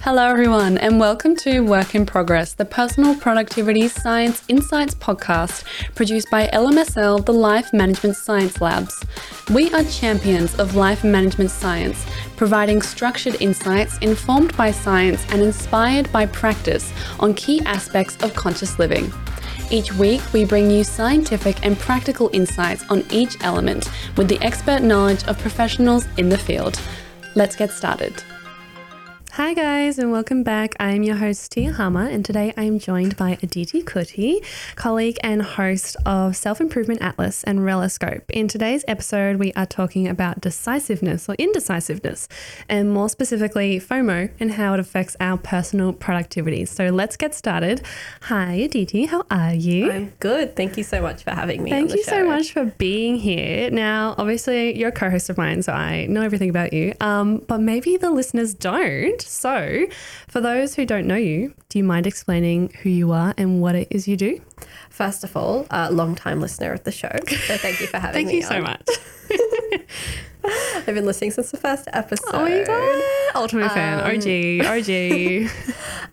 Hello, everyone, and welcome to Work in Progress, the Personal Productivity Science Insights podcast produced by LMSL, the Life Management Science Labs. We are champions of life management science, providing structured insights informed by science and inspired by practice on key aspects of conscious living. Each week, we bring you scientific and practical insights on each element with the expert knowledge of professionals in the field. Let's get started. Hi, guys, and welcome back. I'm your host, Tia Harmer, and today I'm joined by Aditi Kutty, colleague and host of Self Improvement Atlas and Reloscope. In today's episode, we are talking about decisiveness or indecisiveness, and more specifically, FOMO and how it affects our personal productivity. So let's get started. Hi, Aditi, how are you? I'm good. Thank you so much for having me. Thank you show. so much for being here. Now, obviously, you're a co host of mine, so I know everything about you, um, but maybe the listeners don't. So, for those who don't know you, do you mind explaining who you are and what it is you do? First of all, a long time listener of the show. So, thank you for having thank me. Thank you on. so much. I've been listening since the first episode. Oh my god! Ultimate um, fan, OG, OG.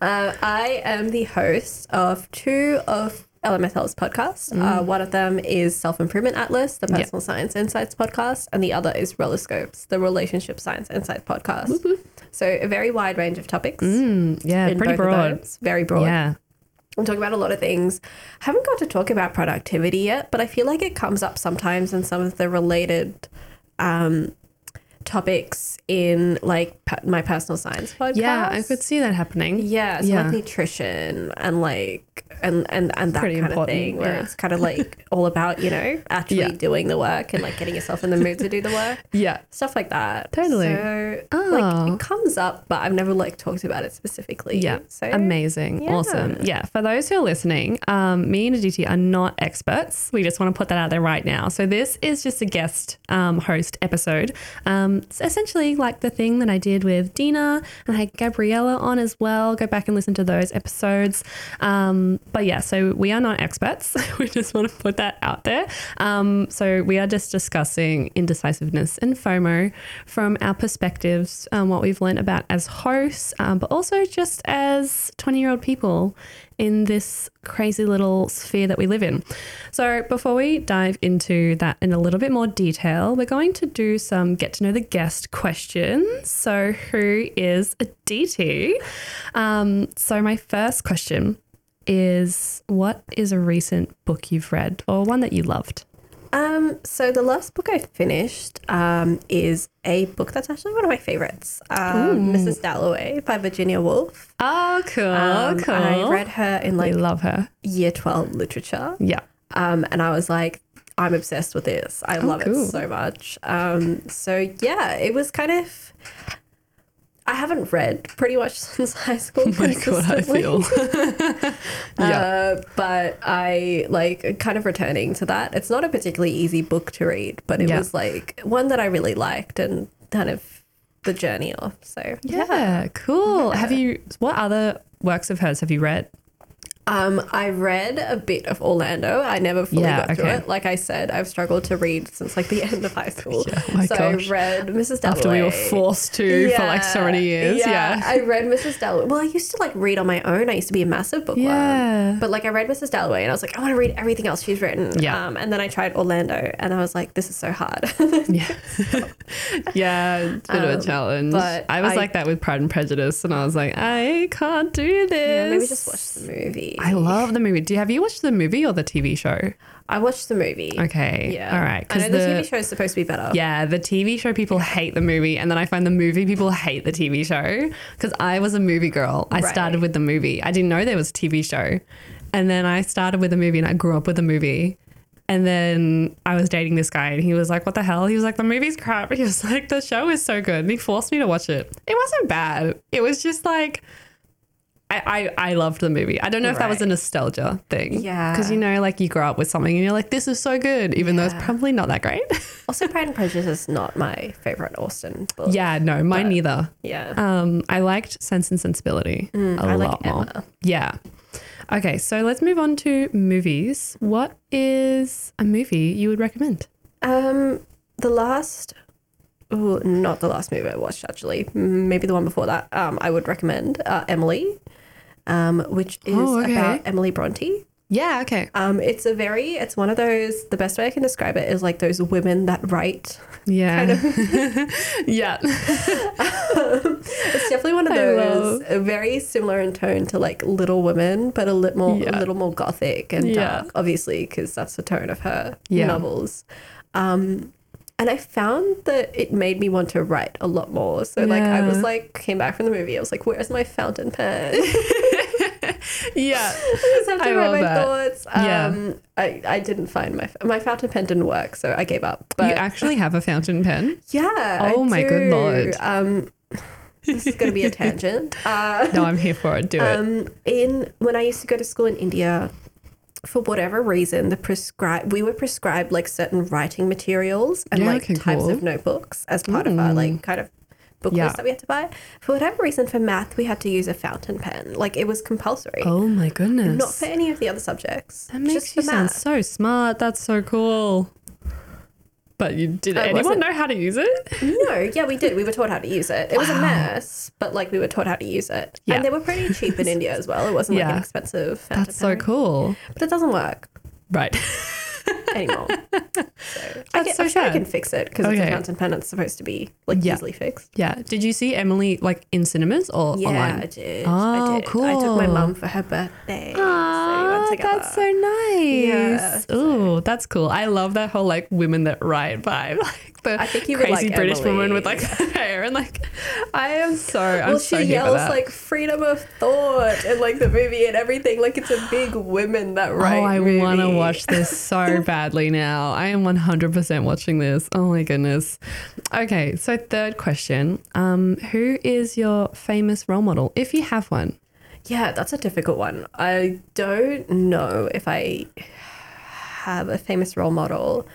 uh, I am the host of two of LMSL's podcast. Uh, mm. Uh, one of them is Self Improvement Atlas, the Personal yep. Science Insights podcast, and the other is Reloscopes, the Relationship Science Insights podcast. Woo-hoo. So a very wide range of topics. Mm, yeah, pretty broad. Very broad. Yeah. I'm talking about a lot of things. I Haven't got to talk about productivity yet, but I feel like it comes up sometimes in some of the related um, topics in like my personal science podcast. Yeah, I could see that happening. Yeah, so yeah. like nutrition and like and and and that Pretty kind of thing where yeah. it's kind of like all about you know actually yeah. doing the work and like getting yourself in the mood to do the work. Yeah, stuff like that. Totally. So oh. like it comes up, but I've never like talked about it specifically. Yeah. So amazing, awesome. Yeah. For those who are listening, um, me and Aditi are not experts. We just want to put that out there right now. So this is just a guest um, host episode. Um, it's essentially like the thing that I did with Dina and I had Gabriella on as well. Go back and listen to those episodes. Um, but yeah, so we are not experts. we just want to put that out there. Um, so we are just discussing indecisiveness and FOMO from our perspectives, um, what we've learned about as hosts, um, but also just as 20 year old people in this crazy little sphere that we live in. So, before we dive into that in a little bit more detail, we're going to do some get to know the guest questions. So, who is Aditi? Um, so, my first question is What is a recent book you've read or one that you loved? Um, so the last book I finished um, is a book that's actually one of my favorites, um, Mrs. Dalloway by Virginia Woolf. Oh, cool, um, cool. I read her in like we love her year twelve literature. Yeah, um, and I was like, I'm obsessed with this. I oh, love cool. it so much. Um, so yeah, it was kind of I haven't read pretty much since high school. Oh my god, I feel. yeah, uh, but I like kind of returning to that. It's not a particularly easy book to read, but it yeah. was like one that I really liked and kind of the journey of. So yeah, yeah cool. Have you? What other works of hers have you read? Um, I read a bit of Orlando. I never fully yeah, got through it. Like I said, I've struggled to read since like the end of high school. Yeah, oh so gosh. I read Mrs. Dalloway. After we were forced to yeah, for like so many years. Yeah. I read Mrs. Dalloway. Well, I used to like read on my own. I used to be a massive bookworm. Yeah. But like I read Mrs. Dalloway and I was like, I want to read everything else she's written. Yeah. Um, and then I tried Orlando and I was like, this is so hard. yeah. yeah, it's a bit um, of a um, challenge. But I was I, like that with Pride and Prejudice and I was like, I can't do this. Yeah, maybe just watch the movie. I love the movie movie. Do you have you watched the movie or the TV show? I watched the movie. Okay. Yeah. All right. I know the, the, TV show is supposed to be better. Yeah, the TV show people hate the movie, and then I find the movie people hate the TV show. Because I was a movie girl. I right. started with the movie. I didn't know there was a TV show, and then I started with a movie, and I grew up with a movie. And then I was dating this guy, and he was like, "What the hell?" He was like, "The movie's crap." He was like, "The show is so good." And he forced me to watch it. It wasn't bad. It was just like I, I, I loved the movie. I don't know if that was a nostalgia thing. Yeah. Because, you know, like you grow up with something and you're like, this is so good, even though it's probably not that great. Also, Pride and Prejudice is not my favorite Austen book. yeah, no, mine But- neither. Yeah. Um, I liked Sense and Sensibility a Mm, I like lot more. Emma. Yeah. Okay, so let's move on to movies. What is a movie you would recommend? Um, the last, oh, not the last movie I watched actually. Maybe the one before that. Um, I would recommend uh, Emily, um, which is Oh, okay. about Emily Bronte. Yeah, okay. Um, it's a very, it's one of those. The best way I can describe it is like those women that write. Yeah. yeah. It's definitely one of those very similar in tone to like Little Women, but a little more, Yeah. a little more gothic and Yeah. dark, obviously, because that's the tone of her Yeah. novels. Um, and I found that it made me want to write a lot more. So like I was like, came back from the movie, I was like, "Where's my fountain pen?" yeah. I just have to I write my that. thoughts. Yeah. Um, I, I didn't find my my fountain pen didn't work, so I gave up. But you actually have a fountain pen? yeah, Oh I my good lord. Um, this is going to be a tangent. Uh, No, I'm here for it. Do it. um, in when I used to go to school in India, for whatever reason, the prescribe we were prescribed like certain writing materials and Yeah, like okay, types cool. of notebooks as part of our like kind of book Yeah. list that we had to buy. For whatever reason, for math, we had to use a fountain pen. Like it was compulsory. Oh my goodness. Not for any of the other subjects. that makes you sound math. so smart. That's so cool. But you did I anyone know how to use it? No, yeah, we did. We were taught how to use it. It was a mess, but like we were taught how to use it. Yeah. And they were pretty cheap in India as well. It wasn't like an expensive That's so pen. cool. But it doesn't work Right. anymore. So I can, so sure I can fix it because it's a fountain pen. It's supposed to be like Yeah. easily fixed. yeah. Did you see Emily like in cinemas or Yeah, I did. Oh, I did. I took my cool. mum for her birthday. so we Ah, that's so nice. Yeah, Oh, that's cool. I love that whole like women that ride vibe. The I think you would crazy like British Emily. woman with like hair and like I am so I'm well, so she yells like freedom of thought and like the movie and everything. Like it's a big women that write. Oh, I want to watch this so badly now. I am 100% watching this. Oh my goodness. Okay, so third question. Um, who is your famous role model, if you have one? Yeah, that's a difficult one. I don't know if I have a famous role model.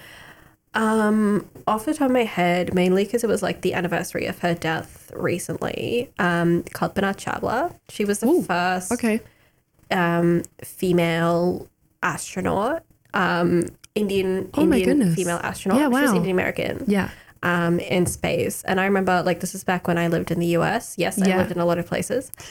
Um, off the top of my head, mainly because it was like the anniversary of her death recently. Um, Kalpana Chawla. She was the first Okay. um, female astronaut. Um, Indian Oh my Indian goodness. female astronaut. Yeah, wow. She was. Indian American. Yeah. Um, in space, and I remember like this is back when I lived in the US. Yes, I lived in a lot of places.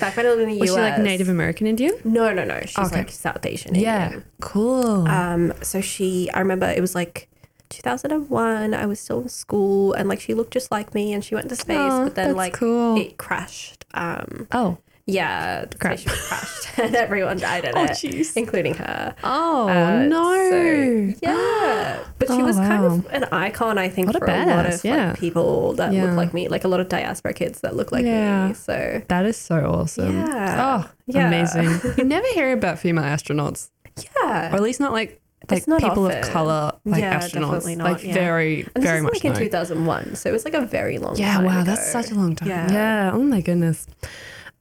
back when I lived in the Was US. she like Native American Indian? No, no, no. She's Okay. like South Asian. Yeah. Indian. Cool. Um. So she, I remember it was like 2001. I was still in school, and like she looked just like me, and she went to space, Aw, but then like cool. it crashed. Um. oh. Yeah, the Crashed. spaceship crashed, and everyone died in Oh, it, jeez. including her. Oh, Uh, no. so, yeah, but she Oh, was kind of an icon, I think, What a for a lot of yeah. like, people that Yeah. look like me, like a lot of diaspora kids that look like Yeah. me. So that is so awesome. Yeah. Oh, Yeah. amazing. you never hear about female astronauts, yeah, or at least not like like It's not people of color, like Yeah, astronauts. not, like yeah. very, and very much like in 2001, so it was like a very long Yeah, wow, ago. that's such a long time. Yeah. Yeah. Oh my goodness.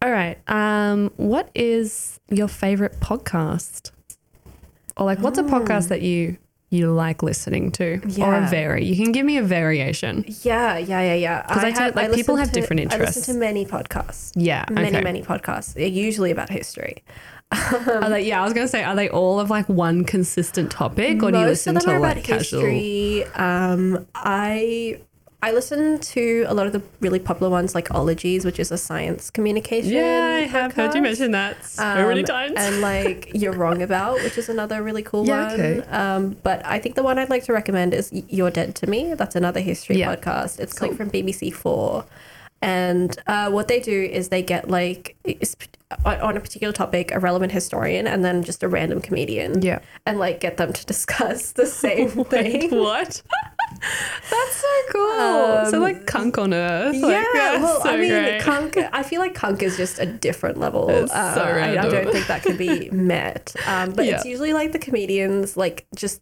All right. Um, what is your favorite podcast? Or like what's a podcast that you you like listening to? Or a Yeah. vary. You can give me a variation. Yeah, yeah, yeah, yeah. Because I tell- like, people have to- different I interests. listen to many podcasts. Yeah. Many, okay. many podcasts. They're usually about history. Are they, yeah, I was gonna say, are they all of like one consistent topic or do you listen of them to are like about casual? history. Um, I I listen to a lot of the really popular ones like Ologies, which is a science communication. Yeah, I have heard you mention that so Um, many times. And like You're Wrong About, which is another really cool Yeah, one. okay. Um, but I think the one I'd like to recommend is You're Dead to Me. That's another history Yeah. podcast. It's like from BBC Four. And uh, what they do is they get like on on a particular topic a relevant historian and then just a random comedian Yeah. and like get them to discuss the same thing. what? That's so cool. so like Cunk on Earth. yeah, Like, well, so I mean, great. Cunk. I feel like Cunk is just a different level. It's Uh, so I, I don't think that can be met. Um, but it's usually like the comedians, like just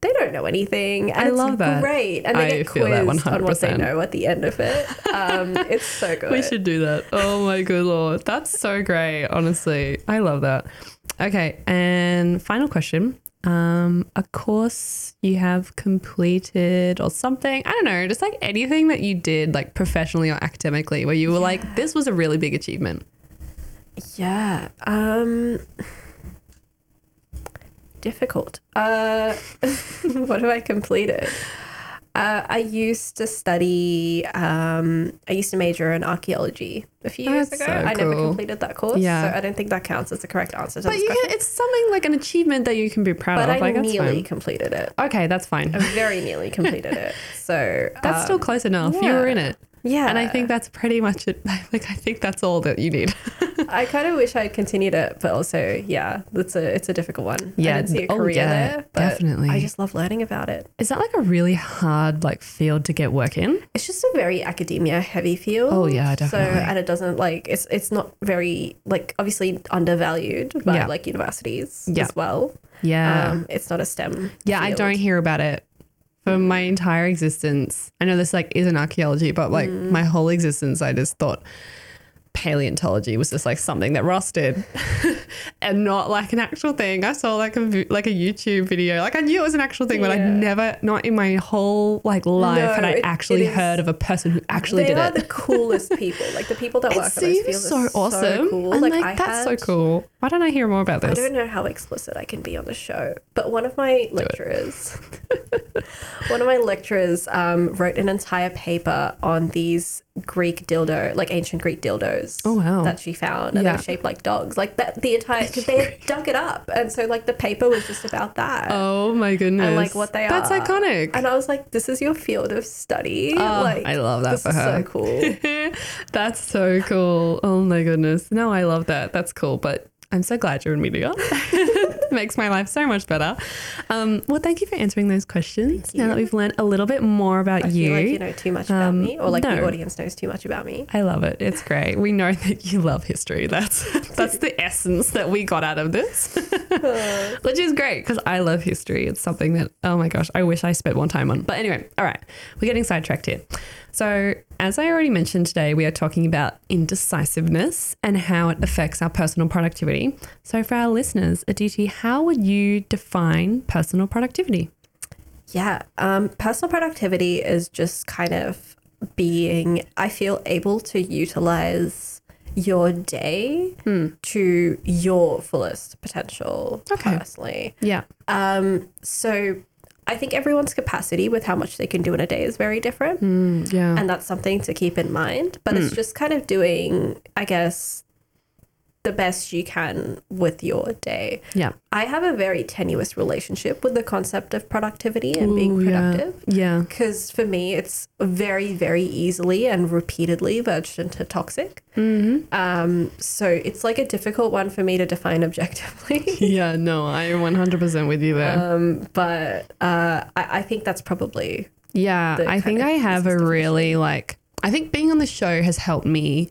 they don't know anything. And I it's love that. Great, and they I get feel that quizzed on what they know at the end of it. Um, it's so good. We should do that. Oh my good lord. That's so great, honestly. I love that. Okay, and final question. Um, a course you have completed or something. I don't know, just like anything that you did like professionally or academically where you were like, this was a really big achievement. Yeah. Um difficult. Uh what have I completed? Uh, I used to study. Um, I used to major in archaeology a few years That's ago. so I never completed that course, Yeah. so I don't think that counts as the correct answer to But this you question. can, it's something like an achievement that you can be proud But of. I like, nearly completed it. Okay, that's fine. I very nearly completed it. So That's um, still close enough. You were in it. Yeah. And I think that's pretty much it. Like, I think that's all that you need. I kind of wish I continued it, but also, yeah, it's a it's a difficult one. Yeah, I didn't see a oh, career yeah, there, but definitely. I just love learning about it. Is that like a really hard like field to get work in? It's just a very academia heavy field. Oh, yeah, definitely. So and it doesn't like it's it's not very like obviously undervalued by Yeah. like universities Yeah. as well. Yeah. Um, it's not a STEM. yeah, I don't hear about it for my entire existence. I know this like isn't archaeology, but like Mm. my whole existence, I just thought paleontology was just like something that Ross did and not like an actual thing. I saw like a like a YouTube video. Like I knew it was an actual thing, but I Yeah. never not in my whole like life No, had I it- actually it heard of a person who actually did it. They are the coolest people. Like the people that it work those seems fields so are awesome. cool. And like, like, that's so cool. Why don't I hear more about this? I don't know how explicit I can be on the show, but one of my lecturers, one of my lecturers, um, wrote an entire paper on these Greek dildo, like ancient Greek dildos. Oh, wow. That she found, and Yeah. they're shaped like dogs, like that. The entire because they had dug it up, and so like the paper was just about that. Oh my goodness. And like what they That's are. That's iconic. And I was like, "This is your field of study." Oh, like, I love that for her. so cool. That's so cool. Oh my goodness. No, I love that. That's cool. But I'm so glad you're in media. It makes my life so much better. Um, well, thank you for answering those questions. Now that we've learned a little bit more about I you. like you know too much about Um, me, or like no. the audience knows too much about me. I love it. It's great. We know that you love history. That's that's the essence that we got out of this, which is great because I love history. It's something that oh my gosh, I wish I spent more time on. But anyway, all right, we're getting sidetracked here. So as I already mentioned today, we are talking about indecisiveness and how it affects our personal productivity. So for our listeners, Aditi, how would you define personal productivity? Yeah. Um, personal productivity is just kind of being, I feel, able to utilize your day to your fullest potential Okay. personally. Yeah. Um, so I think everyone's capacity with how much they can do in a day is very different. Mm, yeah. And that's something to keep in mind. But Hmm. it's just kind of doing, I guess, the best you can with your day. yeah. I have a very tenuous relationship with the concept of productivity and being Ooh, yeah. productive. Yeah. Because for me, it's very, very easily and repeatedly verged into toxic. Mm-hmm. Um, so it's like a difficult one for me to define objectively. Yeah. No, I am 100% with you there. um, but uh, I, I think that's probably Yeah, I think I have a really like I think being on the show has helped me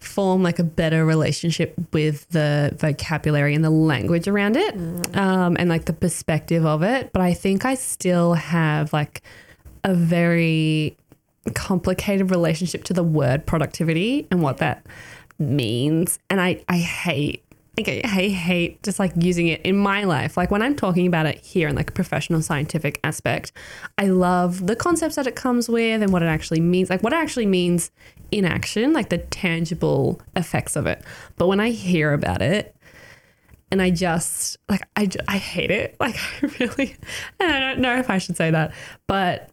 form like a better relationship with the vocabulary and the language around it um, and like the perspective of it. But i think i still have like a very complicated relationship to the word productivity and what that means. And i i hate like I hate just like using it in my life. Like when I'm talking about it here in like a professional scientific aspect, I love the concepts that it comes with and what it actually means. Like what it actually means in action, like the tangible effects of it. But when I hear about it, and I just like I, I hate it. Like I really, and I don't know if I should say that, but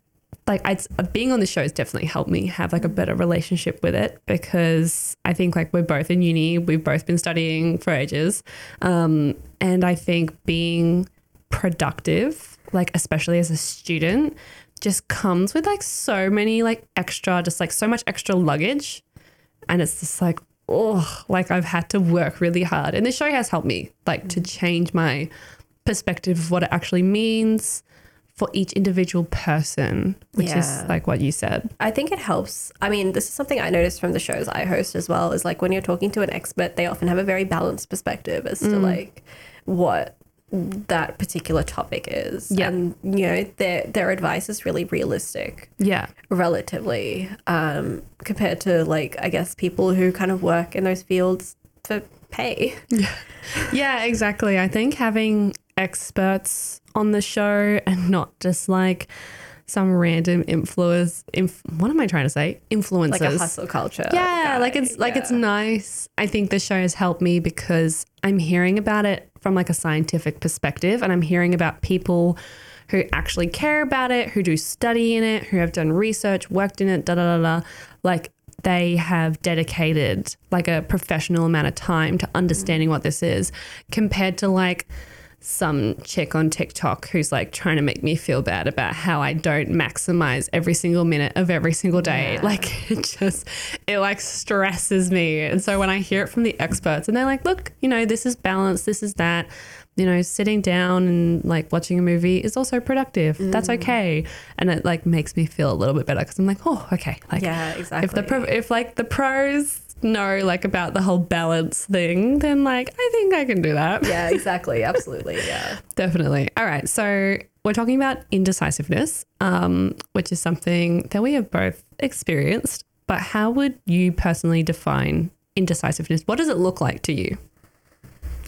like I, being on the show has definitely helped me have like a better relationship with it because I think like we're both in uni, we've both been studying for ages, um, and I think being productive, like especially as a student, just comes with like so many like extra, just like so much extra luggage, and it's just like oh, like I've had to work really hard, and the show has helped me like to change my perspective of what it actually means for each individual person, which Yeah. is like what you said. I think it helps. I mean, this is something I noticed from the shows I host as well. Is like when you're talking to an expert, they often have a very balanced perspective as Mm. to like what that particular topic is. Yeah. and you know their their advice is really realistic, Yeah. relatively, um, compared to like I guess people who kind of work in those fields for pay. Yeah, exactly. I think having experts on the show and not just like some random influence. Inf- what am I trying to say? Influencers. Like a hustle culture. Yeah, guy. like it's like it's nice. I think the show has helped me because I'm hearing about it from like a scientific perspective and I'm hearing about people who actually care about it, who do study in it, who have done research, worked in it, da da da da. Like they have dedicated like a professional amount of time to understanding what this is compared to like some chick on TikTok who's like trying to make me feel bad about how I don't maximize every single minute of every single day. Like it just it like stresses me. And so when I hear it from the experts and they're like, look, you know, this is balance, this is that, you know, sitting down and like watching a movie is also productive. That's mm. okay. And it like makes me feel a little bit better because I'm like, oh, okay. Like Yeah, exactly. if the pro- if like the pros know like about the whole balance thing, then like I think I can do that. yeah, exactly. Absolutely. Yeah. Definitely. All right. So we're talking about indecisiveness, um, which is something that we have both experienced. But how would you personally define indecisiveness? What does it look like to you?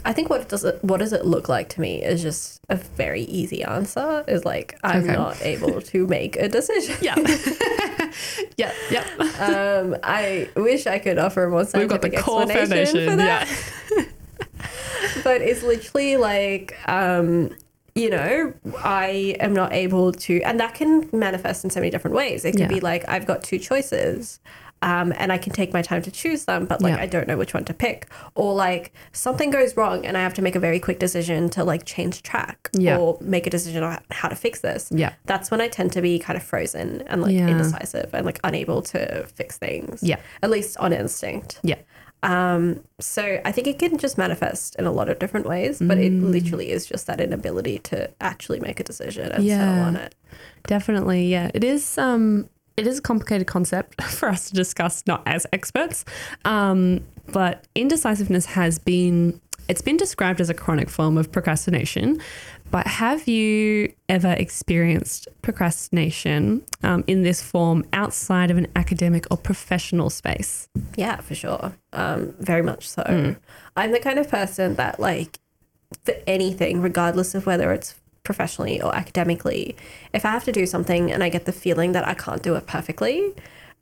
I think what does it what does it look like to me is just a very easy answer. Is like I'm Okay. not able to make a decision. Yeah. yeah. Yeah. Um, I wish I could offer a more We've got the core foundation. for that, Yeah. but it's literally like um, you know I am not able to, and that can manifest in so many different ways. It can Yeah. be like I've got two choices. Um, and I can take my time to choose them, but like Yeah. I don't know which one to pick. Or like something goes wrong and I have to make a very quick decision to like change track Yeah. or make a decision on how to fix this. Yeah. That's when I tend to be kind of frozen and like Yeah. indecisive and like unable to fix things. Yeah. At least on instinct. Yeah. Um, so I think it can just manifest in a lot of different ways, but it literally is just that inability to actually make a decision and settle Yeah. on it. Definitely, yeah. It is um it is a complicated concept for us to discuss not as experts. Um, but indecisiveness has been it's been described as a chronic form of procrastination. But have you ever experienced procrastination um, in this form outside of an academic or professional space? Yeah, for sure. Um, very much so. I'm the kind of person that like for anything, regardless of whether it's professionally or academically, if I have to do something and I get the feeling that I can't do it perfectly,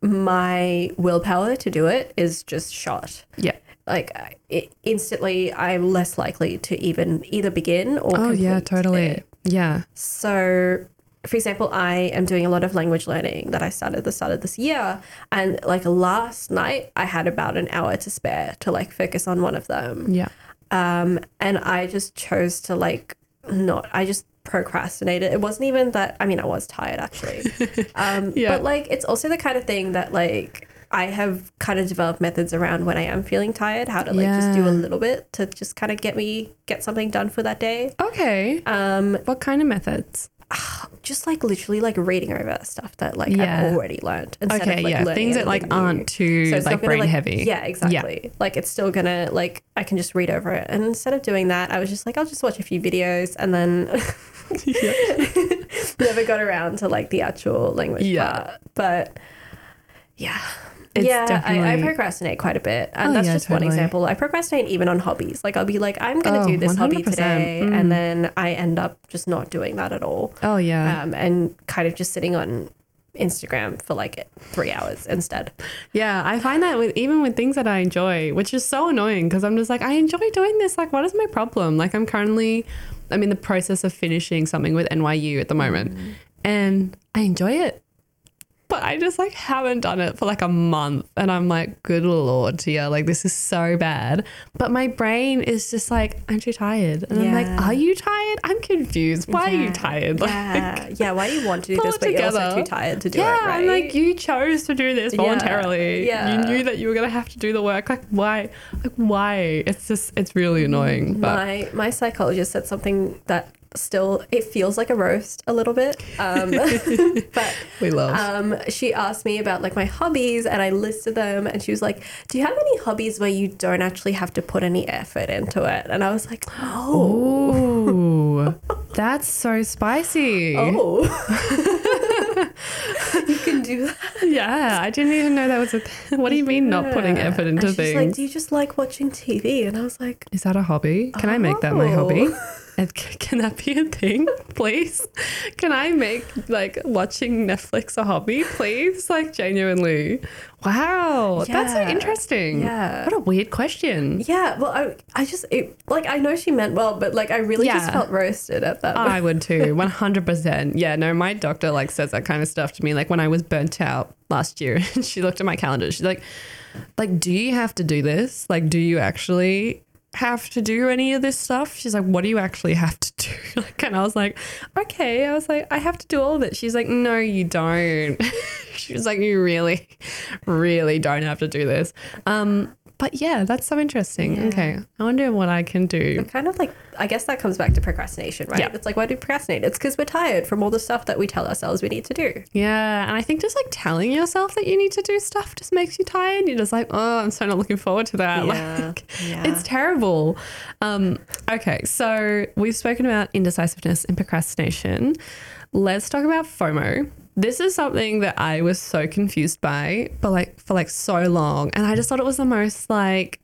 my willpower to do it is just shot. Yeah. Like it, instantly, I'm less likely to even either begin or. Oh yeah, totally. it. Yeah. So, for example, I am doing a lot of language learning that I started at the start of this year. And like last night, I had about an hour to spare to like focus on one of them. Yeah. Um, and I just chose to like not, I just procrastinated. It wasn't even that, I mean, I was tired actually. Um, Yeah. But like, it's also the kind of thing that like, I have kind of developed methods around when I am feeling tired, how to like just do a little bit to just kind of get me get something done for that day. Okay. Um, What kind of methods? just like literally like reading over stuff that like Yeah. I've already learned. Instead Okay, of, like, yeah. Things that like new. aren't too So it's like gonna, brain heavy. Yeah, exactly. Yeah. Like it's still gonna like I can just read over it. And instead of doing that, I was just like, I'll just watch a few videos and then never got around to like the actual language Yeah. part. But yeah. It's yeah, I, I procrastinate quite a bit. And Oh, that's yeah, just totally. one example. I procrastinate even on hobbies. Like I'll be like, I'm gonna Oh, do this hobby 100%. today. Mm. And then I end up just not doing that at all Oh yeah. um, and kind of just sitting on Instagram for like three hours instead. Yeah, I find that with even with things that I enjoy, which is so annoying because I'm just like, I enjoy doing this. Like, what is my problem? Like, I'm currently, I'm in the process of finishing something with NYU at the moment, and I enjoy it. But I just like haven't done it for like a month, and I'm like, good lord, Tia, like this is so bad. But my brain is just like, I'm too tired, and I'm like, are you tired? I'm confused. Why are you tired? Like, Yeah, yeah. Why do you want to do this, but you're also together. too tired to do yeah, it? Right? I'm like, you chose to do this Yeah, voluntarily. yeah. You knew that you were gonna have to do the work. Like, why? Like, why? It's just, it's really annoying. But my my psychologist said something that still it feels like a roast a little bit. Um, but We love. um, she asked me about like my hobbies and I listed them and she was like, Do you have any hobbies where you don't actually have to put any effort into it? And I was like, Oh. Ooh, that's so spicy. Oh. you can do that. Yeah, I didn't even know that was a. Th- what do you mean not putting effort into and she's things? like, Do you just like watching TV? And I was like, Is that a hobby? Can I make that my hobby? And Can that be a thing, please? Can I make like watching Netflix a hobby, please? Like genuinely. Wow, that's so interesting. Yeah. What a weird question. Yeah, well, I, I just, it, like, I know she meant well, but like, I really just felt roasted at that. I would too, 100%. Yeah, no, my doctor like says that kind of stuff to me. Like when I was burnt out last year and she looked at my calendar, she's like, like, do you have to do this? Like, do you actually have to do any of this stuff? She's like, what do you actually have to do? Like, and I was like, okay. I was like, I have to do all of it. She's like, no, you don't. she was like, you really, really don't have to do this. Um, but yeah, that's so interesting. Yeah. Okay. I wonder what I can do. kind of like, I guess that comes back to procrastination, right? Yeah. It's like, why do we procrastinate? It's because we're tired from all the stuff that we tell ourselves we need to do. Yeah, and I think just like telling yourself that you need to do stuff just makes you tired. You're just like, oh, I'm so not looking forward to that. Yeah, Like, yeah. it's terrible. Um, okay, so we've spoken about indecisiveness and procrastination. Let's talk about FOMO. This is something that I was so confused by, but like for like so long, and I just thought it was the most like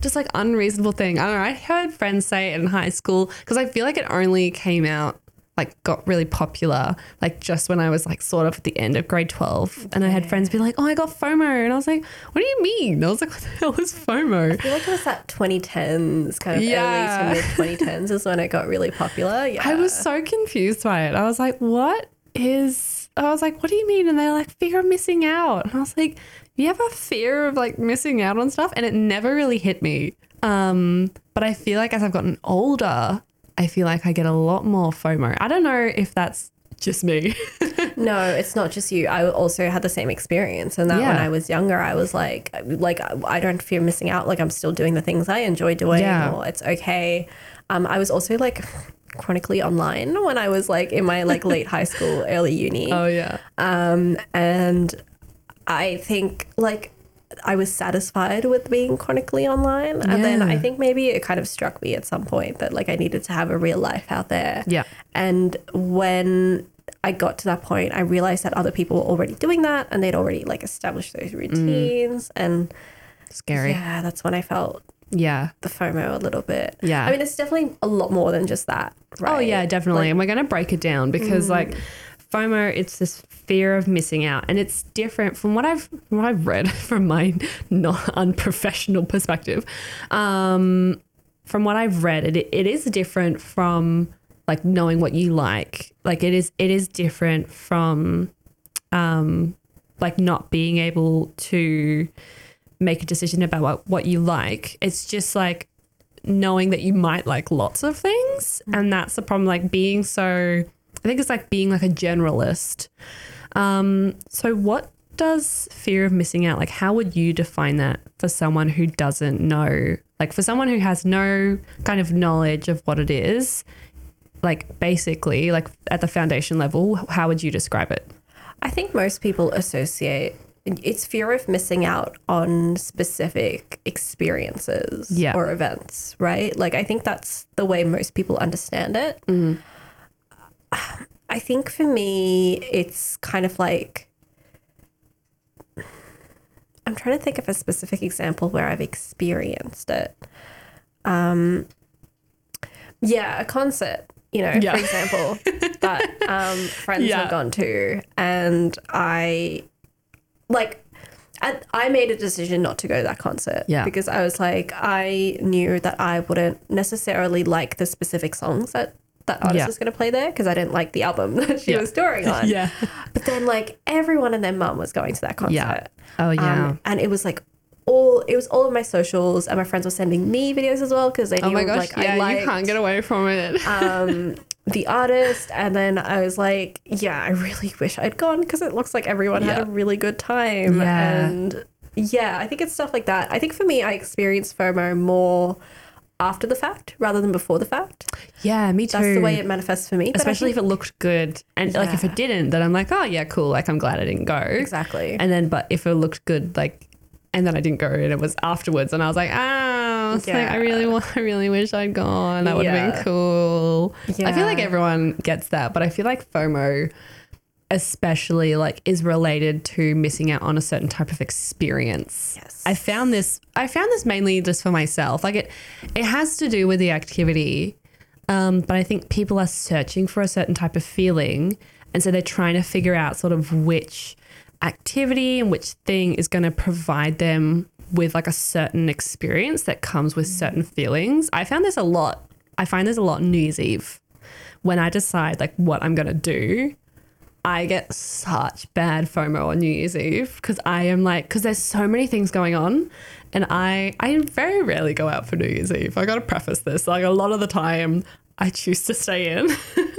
just like unreasonable thing. I don't know. I heard friends say it in high school because I feel like it only came out like got really popular like just when I was like sort of at the end of grade 12 and I had friends be like oh I got FOMO and I was like what do you mean I was like what the hell is FOMO I feel like it was that 2010s, kind of Yeah. early to mid 2010s is when it got really popular. Yeah. I was so confused by it I was like what is I was like what do you mean and they're like fear of missing out and I was like you have a fear of like missing out on stuff and it never really hit me um but I feel like as I've gotten older I feel like I get a lot more FOMO I don't know if that's just me No, it's not just you. I also had the same experience, and that when I was younger, I was like, like I don't fear missing out. Like I'm still doing the things I enjoy doing, Yeah. or it's okay. Um, I was also like chronically online when I was like in my like late high school, early uni. oh yeah Um, and I think like I was satisfied with being chronically online. And then I think maybe it kind of struck me at some point that like I needed to have a real life out there. Yeah. And when I got to that point, I realized that other people were already doing that and they'd already like established those routines. And scary yeah, that's when I felt yeah the FOMO a little bit. Yeah. I mean, it's definitely a lot more than just that. Right? Oh yeah, definitely. Like, and we're going to break it down because like FOMO, it's this fear of missing out, and it's different from what I've from what I've read from my not unprofessional perspective. Um, from what I've read, it it is different from like knowing what you like. Like it is it is different from um like not being able to make a decision about what, what you like. It's just like knowing that you might like lots of things. And that's the problem like being so i think it's like being like a generalist. Um so what does fear of missing out like how would you define that for someone who doesn't know? Like for someone who has no kind of knowledge of what it is like basically like at the foundation level how would you describe it? I think most people associate it's fear of missing out on specific experiences Yeah. or events, right? Like I think that's the way most people understand it. I think for me, it's kind of like I'm trying to think of a specific example where I've experienced it. Um, yeah, a concert, you know, Yeah. for example, that um, friends Yeah. have gone to, and I like. I, I made a decision not to go to that concert Yeah. because I was like, I knew that I wouldn't necessarily like the specific songs that that artist Yeah. was going to play there because I didn't like the album that she Yeah. was touring on. yeah But then, like, everyone and their mum was going to that concert. Yeah. oh yeah Um, and it was like all it was all of my socials, and my friends were sending me videos as well because they knew oh my gosh like yeah I liked you can't get away from it um, the artist. And then I was like, yeah, I really wish I'd gone because it looks like everyone had a really good time. Yeah. And yeah, I think it's stuff like that. I think for me, I experienced FOMO more after the fact rather than before the fact. Yeah, me too. That's the way it manifests for me. Especially if it looked good. And like if it didn't, then I'm like, oh yeah, cool. Like I'm glad I didn't go. exactly. And then but if it looked good, like and then I didn't go and it was afterwards and I was like, ah, oh, it's like I really want I really wish I'd gone. That would have Yeah. been cool. I feel like everyone gets that, but I feel like FOMO especially like is related to missing out on a certain type of experience. Yes. I found this I found this mainly just for myself. Like it it has to do with the activity. Um, but I think people are searching for a certain type of feeling and so they're trying to figure out sort of which activity and which thing is going to provide them with like a certain experience that comes with certain feelings. I found this a lot. I find this a lot on New Year's Eve when I decide like what I'm going to do. I get such bad FOMO on New Year's Eve because I am like, because there's so many things going on, and I I very rarely go out for New Year's Eve. I got to preface this, like a lot of the time, I choose to stay in,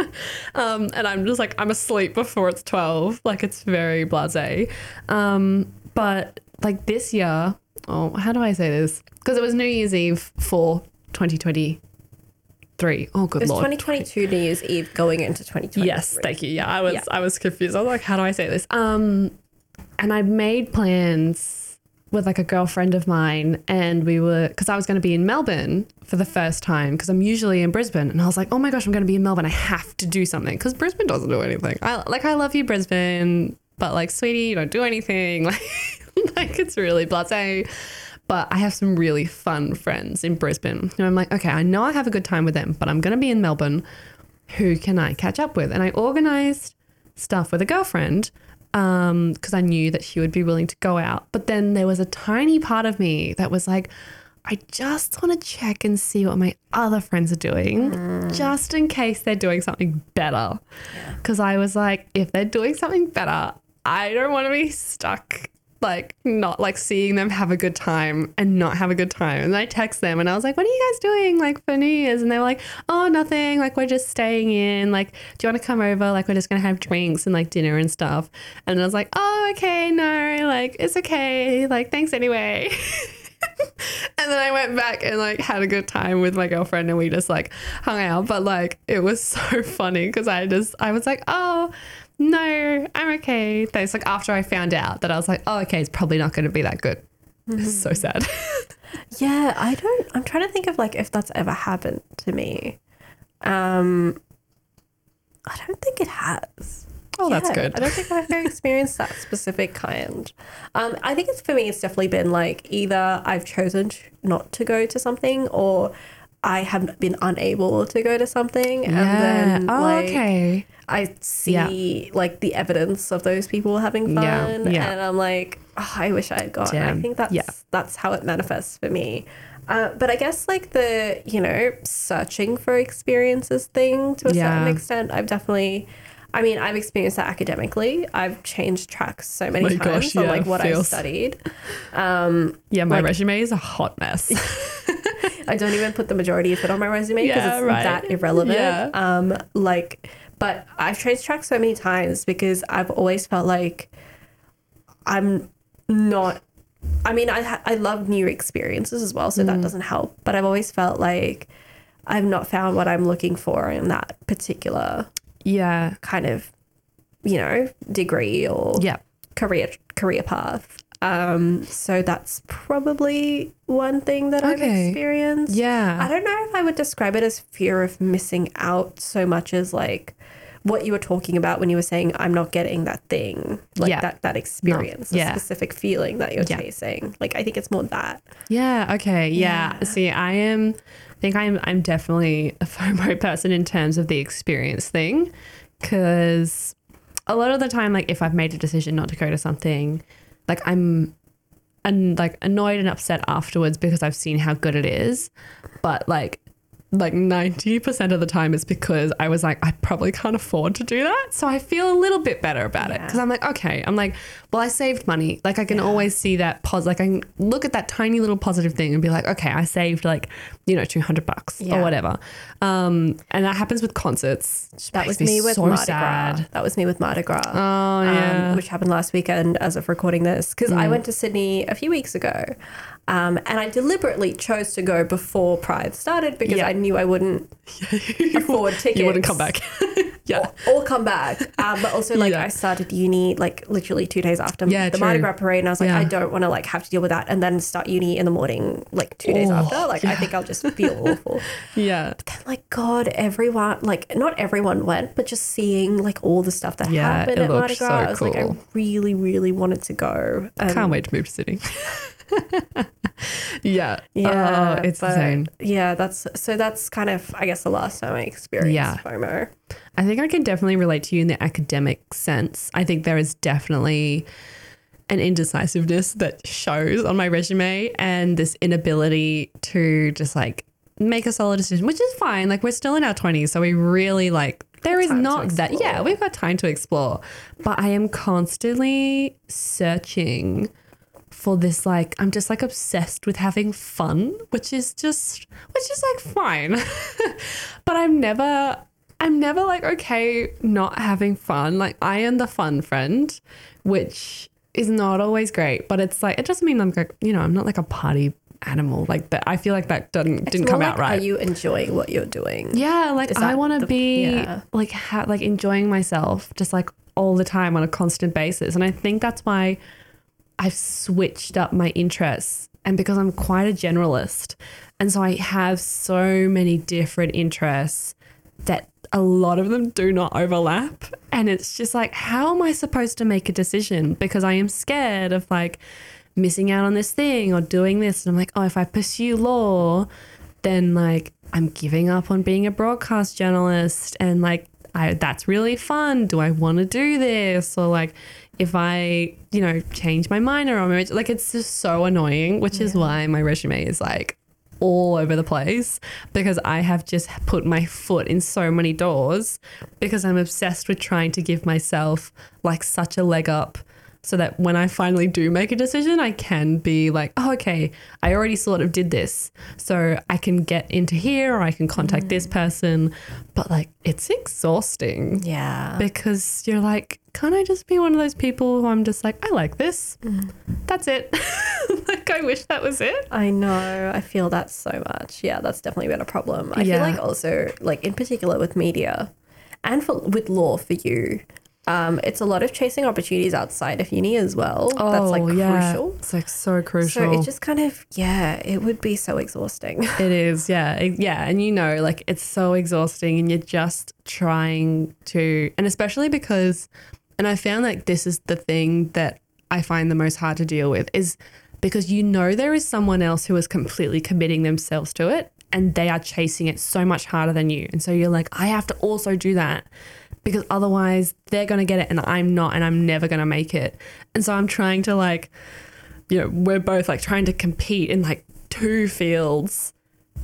um, and I'm just like I'm asleep before it's twelve. Like it's very blasé. Um, but like this year, oh, how do I say this? Because it was New Year's Eve for 2023. Oh, good it was lord. 2022 New Year's Eve going into 2023. Yes, thank you. Yeah, I was Yeah. I was confused. I was like, how do I say this? Um, and I made plans with like a girlfriend of mine, and we were because I was going to be in Melbourne for the first time because I'm usually in Brisbane, and I was like, oh my gosh, I'm going to be in Melbourne. I have to do something because Brisbane doesn't do anything. I like I love you, Brisbane, but like, sweetie, you don't do anything. Like, like it's really blasé. But I have some really fun friends in Brisbane. And I'm like, okay, I know I have a good time with them, but I'm going to be in Melbourne. Who can I catch up with? And I organized stuff with a girlfriend um, because I knew that she would be willing to go out. But then there was a tiny part of me that was like, I just want to check and see what my other friends are doing, mm. just in case they're doing something better. Because I was like, if they're doing something better, I don't want to be stuck like not like seeing them have a good time and not have a good time. And I text them and I was like, what are you guys doing like for New Year's? And they were like, oh, nothing. Like we're just staying in. Like, do you want to come over? Like we're just to have drinks and like dinner and stuff. And I was like, oh, okay. No, like it's okay. Like thanks anyway. and then I went back and like had a good time with my girlfriend and we just like hung out. But like it was so funny because I just I was like, oh no, I'm okay. That's like after I found out that I was like, oh okay, it's probably not going to be that good. It's so sad. Yeah, I don't. I'm trying to think of like if that's ever happened to me. Um, I don't think it has. Oh, that's good. I don't think I've ever experienced that specific kind. Um, I think it's for me. It's definitely been like either I've chosen not to go to something, or I have been unable to go to something, and then oh, like okay. I see like the evidence of those people having fun, Yeah, yeah. and I'm like, oh, I wish I had gone. I think that's yeah. that's how it manifests for me. Uh, but I guess like the you know searching for experiences thing to a Yeah. certain extent, I've definitely. I mean, I've experienced that academically. I've changed tracks so many My times gosh, on like what I've studied. Um, Yeah, my like- resume is a hot mess. I don't even put the majority of it on my resume because Yeah, it's right. that irrelevant. Yeah. Um, like, but I've changed tracks so many times because I've always felt like I'm not. I mean, I ha- I love new experiences as well, so Mm. that doesn't help. But I've always felt like I've not found what I'm looking for in that particular yeah. kind of, you know, degree or Yeah. career career path. Um, so that's probably one thing that I've experienced. Yeah. I don't know if I would describe it as fear of missing out so much as like what you were talking about when you were saying I'm not getting that thing, like Yeah. that that experience, yeah. a specific feeling that you're Yeah. chasing. Like I think it's more that. Yeah. Okay. Yeah. Yeah. See, I am. Think I'm. I'm definitely a FOMO person in terms of the experience thing, because a lot of the time, like if I've made a decision not to go to something, like I'm, and like annoyed and upset afterwards because I've seen how good it is, but like. Like 90% of the time, it's because I was like, I probably can't afford to do that. So I feel a little bit better about it because I'm like, okay, I'm like, well, I saved money. Like, I can always see that pos. Like, I can look at that tiny little positive thing and be like, okay, I saved like, you know, 200 bucks Yeah. or whatever. Um, and that happens with concerts. That was me with so Mardi sad. Gras. That was me with Mardi Gras. Oh, yeah. Mm. um, which happened last weekend as of recording this because I went to Sydney a few weeks ago. Um, and I deliberately chose to go before Pride started because Yeah. I knew I wouldn't afford tickets. You wouldn't come back. yeah. Or, or come back. Um, but also, like, Yeah. I started uni like literally two days after Yeah, the Mardi. Gras parade, and I was like. I don't want to like have to deal with that, and then start uni in the morning, like two days Oh, after. Like, I think I'll just feel awful. Yeah. But then, Like, God, everyone, like, not everyone went, but just seeing like all the stuff that happened at Mardi Gras, so I was like, I really, really wanted to go. And Can't wait to move to Sydney. Yeah. Yeah, Oh, it's insane. Yeah, that's so. That's kind of, I guess, the last time I experienced Yeah. FOMO. I think I can definitely relate to you in the academic sense. I think there is definitely an indecisiveness that shows on my resume and this inability to just like make a solid decision, which is fine. Like we're still in our 20s, so we really like there is Time not that yeah, we've got time to explore. But I am constantly searching for this like I'm just like obsessed with having fun, which is just which is like fine. but I'm never I'm never like okay not having fun. Like I am the fun friend, which is not always great, but it's like it doesn't mean I'm like you know, I'm not like a party animal like that. I feel like that didn't It's didn't come like, out right. Are you enjoying what you're doing? Yeah, like Is I want to be yeah. like ha- like enjoying myself just like all the time on a constant basis, and I think that's why I've switched up my interests, and because I'm quite a generalist, and so I have so many different interests that a lot of them do not overlap, and it's just like how am I supposed to make a decision because I am scared of like missing out on this thing or doing this, and I'm like oh if I pursue law then like I'm giving up on being a broadcast journalist and like I that's really fun. Do I want to do this? Or like if I, you know, change my mind or my like it's just so annoying, which is why my resume is like all over the place because I have just put my foot in so many doors because I'm obsessed with trying to give myself like such a leg up so that when I finally do make a decision, I can be like, oh, okay, I already sort of did this. So I can get into here or I can contact this mm. person. But like, it's exhausting Yeah. because you're like, can't I just be one of those people who I'm just like, I like this. Mm. That's it. like, I wish that was it. I know. I feel that so much. Yeah, that's definitely been a problem. I Yeah. feel like also, like in particular with media and for with law for you, um, it's a lot of chasing opportunities outside of uni as well. that's like crucial. It's like so crucial. So it just kind of yeah, it would be so exhausting. It is, yeah, It- yeah, and you know, like it's so exhausting, and you're just trying to, and especially because, and I found like this is the thing that I find the most hard to deal with is because you know there is someone else who is completely committing themselves to it, and they are chasing it so much harder than you, and so you're like, I have to also do that. Because otherwise, they're gonna get it, and I'm not, and I'm never gonna make it. And so I'm trying to like, you know, we're both like trying to compete in like two fields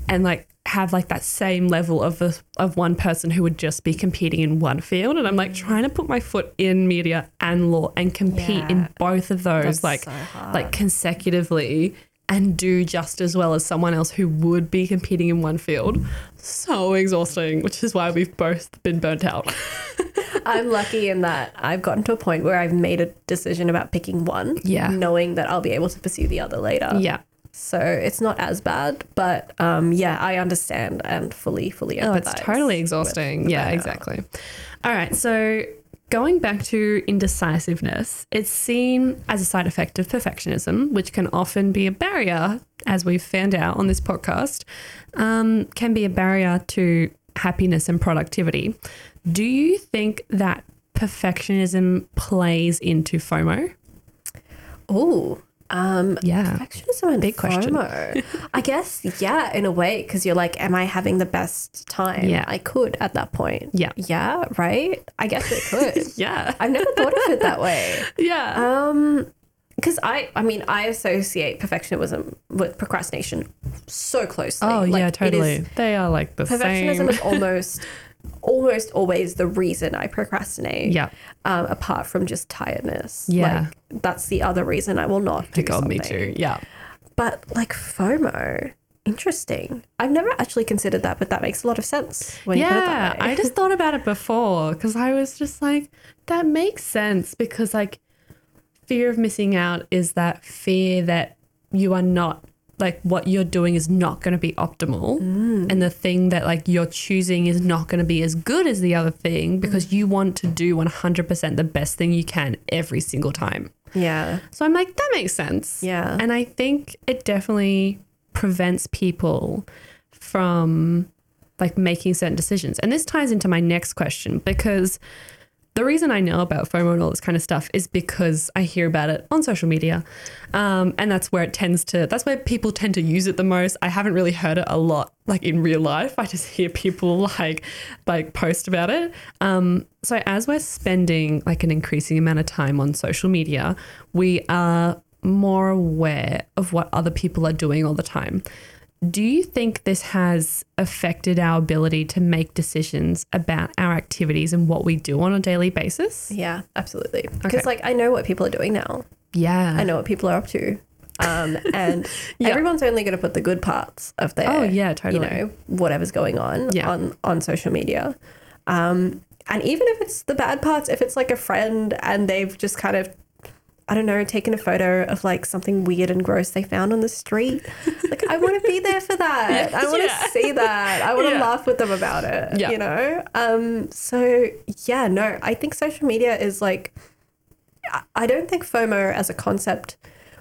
and like have like that same level of the, of one person who would just be competing in one field and I'm like mm. trying to put my foot in media and law and compete Yeah. in both of those That's like so like consecutively and do just as well as someone else who would be competing in one field. So exhausting, which is why we've both been burnt out. I'm lucky in that I've gotten to a point where I've made a decision about picking one, Yeah. knowing that I'll be able to pursue the other later. yeah. So it's not as bad, but um, yeah, I understand and fully, fully. Oh, it's totally exhausting. Yeah, burnout. exactly. All right. So going back to indecisiveness, it's seen as a side effect of perfectionism, which can often be a barrier, as we've found out on this podcast, um, can be a barrier to happiness and productivity. Do you think that perfectionism plays into FOMO? Oh, um, Yeah. perfectionism and Big question. I guess, yeah, in a way, because you're like, am I having the best time Yeah. I could at that point? Yeah. Yeah, right? I guess it could. Yeah. I've never thought of it that way. Yeah. Um, because I, I mean, I associate perfectionism with procrastination so closely. oh, Like, yeah, totally. is- they are like the perfectionism same. is almost, almost always the reason I procrastinate. Yeah. Um, apart from just tiredness. Yeah. Like, that's the other reason I will not do God, something. me too. Yeah. But like FOMO, interesting. I've never actually considered that, but that makes a lot of sense when you put it Yeah. I just thought about it before because I was just like, that makes sense because like fear of missing out is that fear that you are not like what you're doing is not going to be optimal Mm. and the thing that like you're choosing is not going to be as good as the other thing because you want to do 100% the best thing you can every single time. Yeah. So I'm like that makes sense. Yeah. And I think it definitely prevents people from like making certain decisions. And this ties into my next question because the reason I know about FOMO and all this kind of stuff is because I hear about it on social media. Um, and that's where it tends to, that's where people tend to use it the most. I haven't really heard it a lot, like in real life. I just hear people like, like post about it. Um, so as we're spending like an increasing amount of time on social media, we are more aware of what other people are doing all the time. Do you think this has affected our ability to make decisions about our activities and what we do on a daily basis? Yeah, absolutely. Because Okay. like I know what people are doing now. Yeah. I know what people are up to. Um, and Yeah. everyone's only going to put the good parts of their, Oh, yeah, totally you know, whatever's going on Yeah. on on social media. Um, and even if it's the bad parts, if it's like a friend and they've just kind of, I don't know, taken a photo of like something weird and gross they found on the street, like I want to be there for that. I want to Yeah. see that. I want to Yeah. laugh with them about it. Yeah. You know. Um. So yeah, no, I think social media is like I- I don't think FOMO as a concept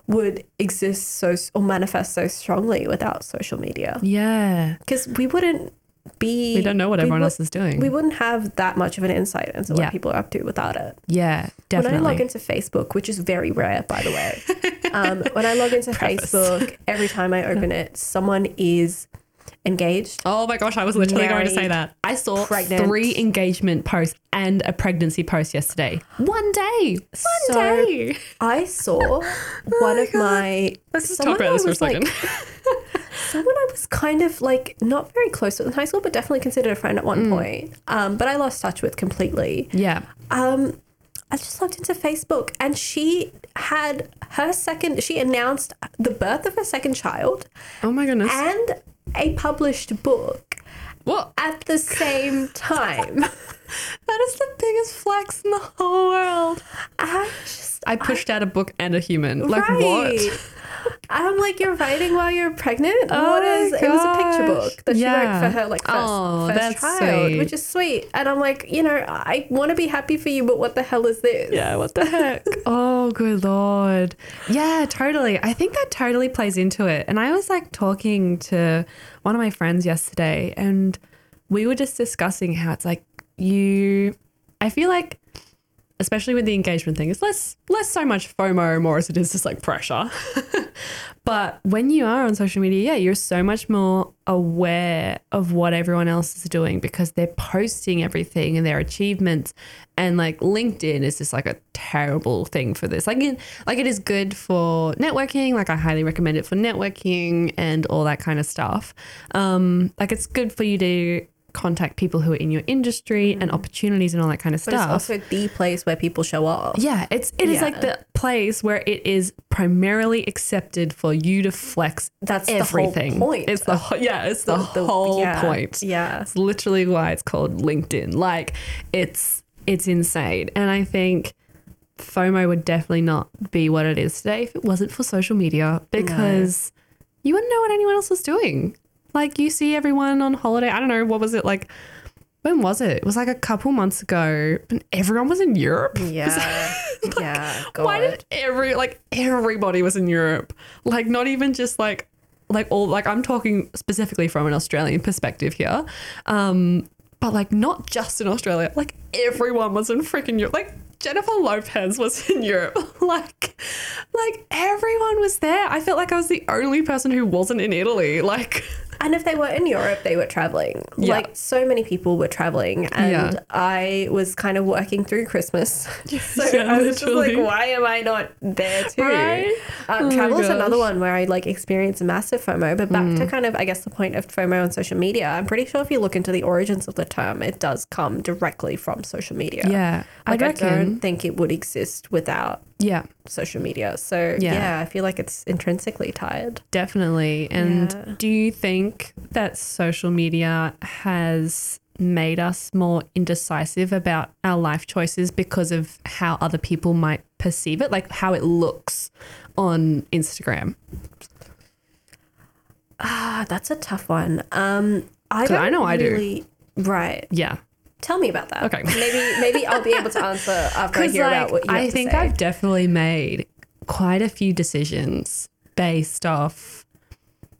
would exist so or manifest so strongly without social media yeah. because we wouldn't be We don't know what everyone would- else is doing. we wouldn't have that much of an insight into Yeah. what people are up to without it yeah, definitely. when I log into Facebook, which is very rare, by the way, um, when I log into Preface. Facebook, every time I open it, someone is engaged. Oh my gosh, I was literally going to say that. I saw pregnant. three engagement posts and a pregnancy post yesterday. One day. One So- day. I saw one of my. Let's just talk about this for a was, like, second. someone I was kind of like not very close with in high school, but definitely considered a friend at Mm. one point. Um, but I lost touch with completely. yeah. Um, I just logged into Facebook and she had her second. She announced the birth of her second child Oh my goodness. and a published book what? at the same time. That is the biggest flex in the whole world. I just I pushed out a book and a human. Like what? I'm like, you're writing while you're pregnant. Oh what my? It was a picture book that she wrote for her like oh, first, Oh, first that's child, sweet. which is sweet. And I'm like, you know, I want to be happy for you, but what the hell is this? Yeah, what the heck? oh, good lord. Yeah, totally. I think that totally plays into it. And I was like talking to one of my friends yesterday, and we were just discussing how it's like you, I feel like, especially with the engagement thing, it's less less so much FOMO more as it is just like pressure. but when you are on social media, yeah, you're so much more aware of what everyone else is doing because they're posting everything and their achievements. And like LinkedIn is just like a terrible thing for this. Like, like it is good for networking. Like I highly recommend it for networking and all that kind of stuff. Um, like it's good for you to contact people who are in your industry and mm-hmm. opportunities and all that kind of But it's stuff. also the place where people show off. Yeah, it's it is like the place where it is primarily accepted for you to flex That's everything. the whole point. It's the whole- yeah, it's the, The- whole yeah, point. Yeah. It's literally why it's called LinkedIn. Like it's it's insane. And I think FOMO would definitely not be what it is today if it wasn't for social media because you wouldn't know what anyone else was doing. Like you see everyone on holiday. I don't know, what was it like when was it? It was like a couple months ago and everyone was in Europe. Yeah. yeah. God. Why did every like everybody was in Europe? Like not even just like like all like I'm talking specifically from an Australian perspective here. Um but like not just in Australia, like everyone was in freaking Europe. Like Jennifer Lopez was in Europe. like like everyone was there. I felt like I was the only person who wasn't in Italy. Like And if they were in Europe, they were traveling. Yeah. Like so many people were traveling, and Yeah. I was kind of working through Christmas. so Yeah, I was just like, why am I not there too? Right? Um, Oh travel is another. Mm. one where I like experience massive FOMO. But back to kind of, I guess, the point of FOMO on social media. I'm pretty sure if you look into the origins of the term, it does come directly from social media. Yeah. Like I'd I don't think it would exist without Yeah. social media. So Yeah. yeah, I feel like it's intrinsically tied. Definitely. And Yeah. do you think that social media has made us more indecisive about our life choices because of how other people might perceive it, like how it looks on Instagram? Ah, that's a tough one. Um, I I know I do. really, Right. Yeah. Tell me about that. Okay. Maybe maybe I'll be able to answer after I hear like, about what you have I think. I've definitely made quite a few decisions based off,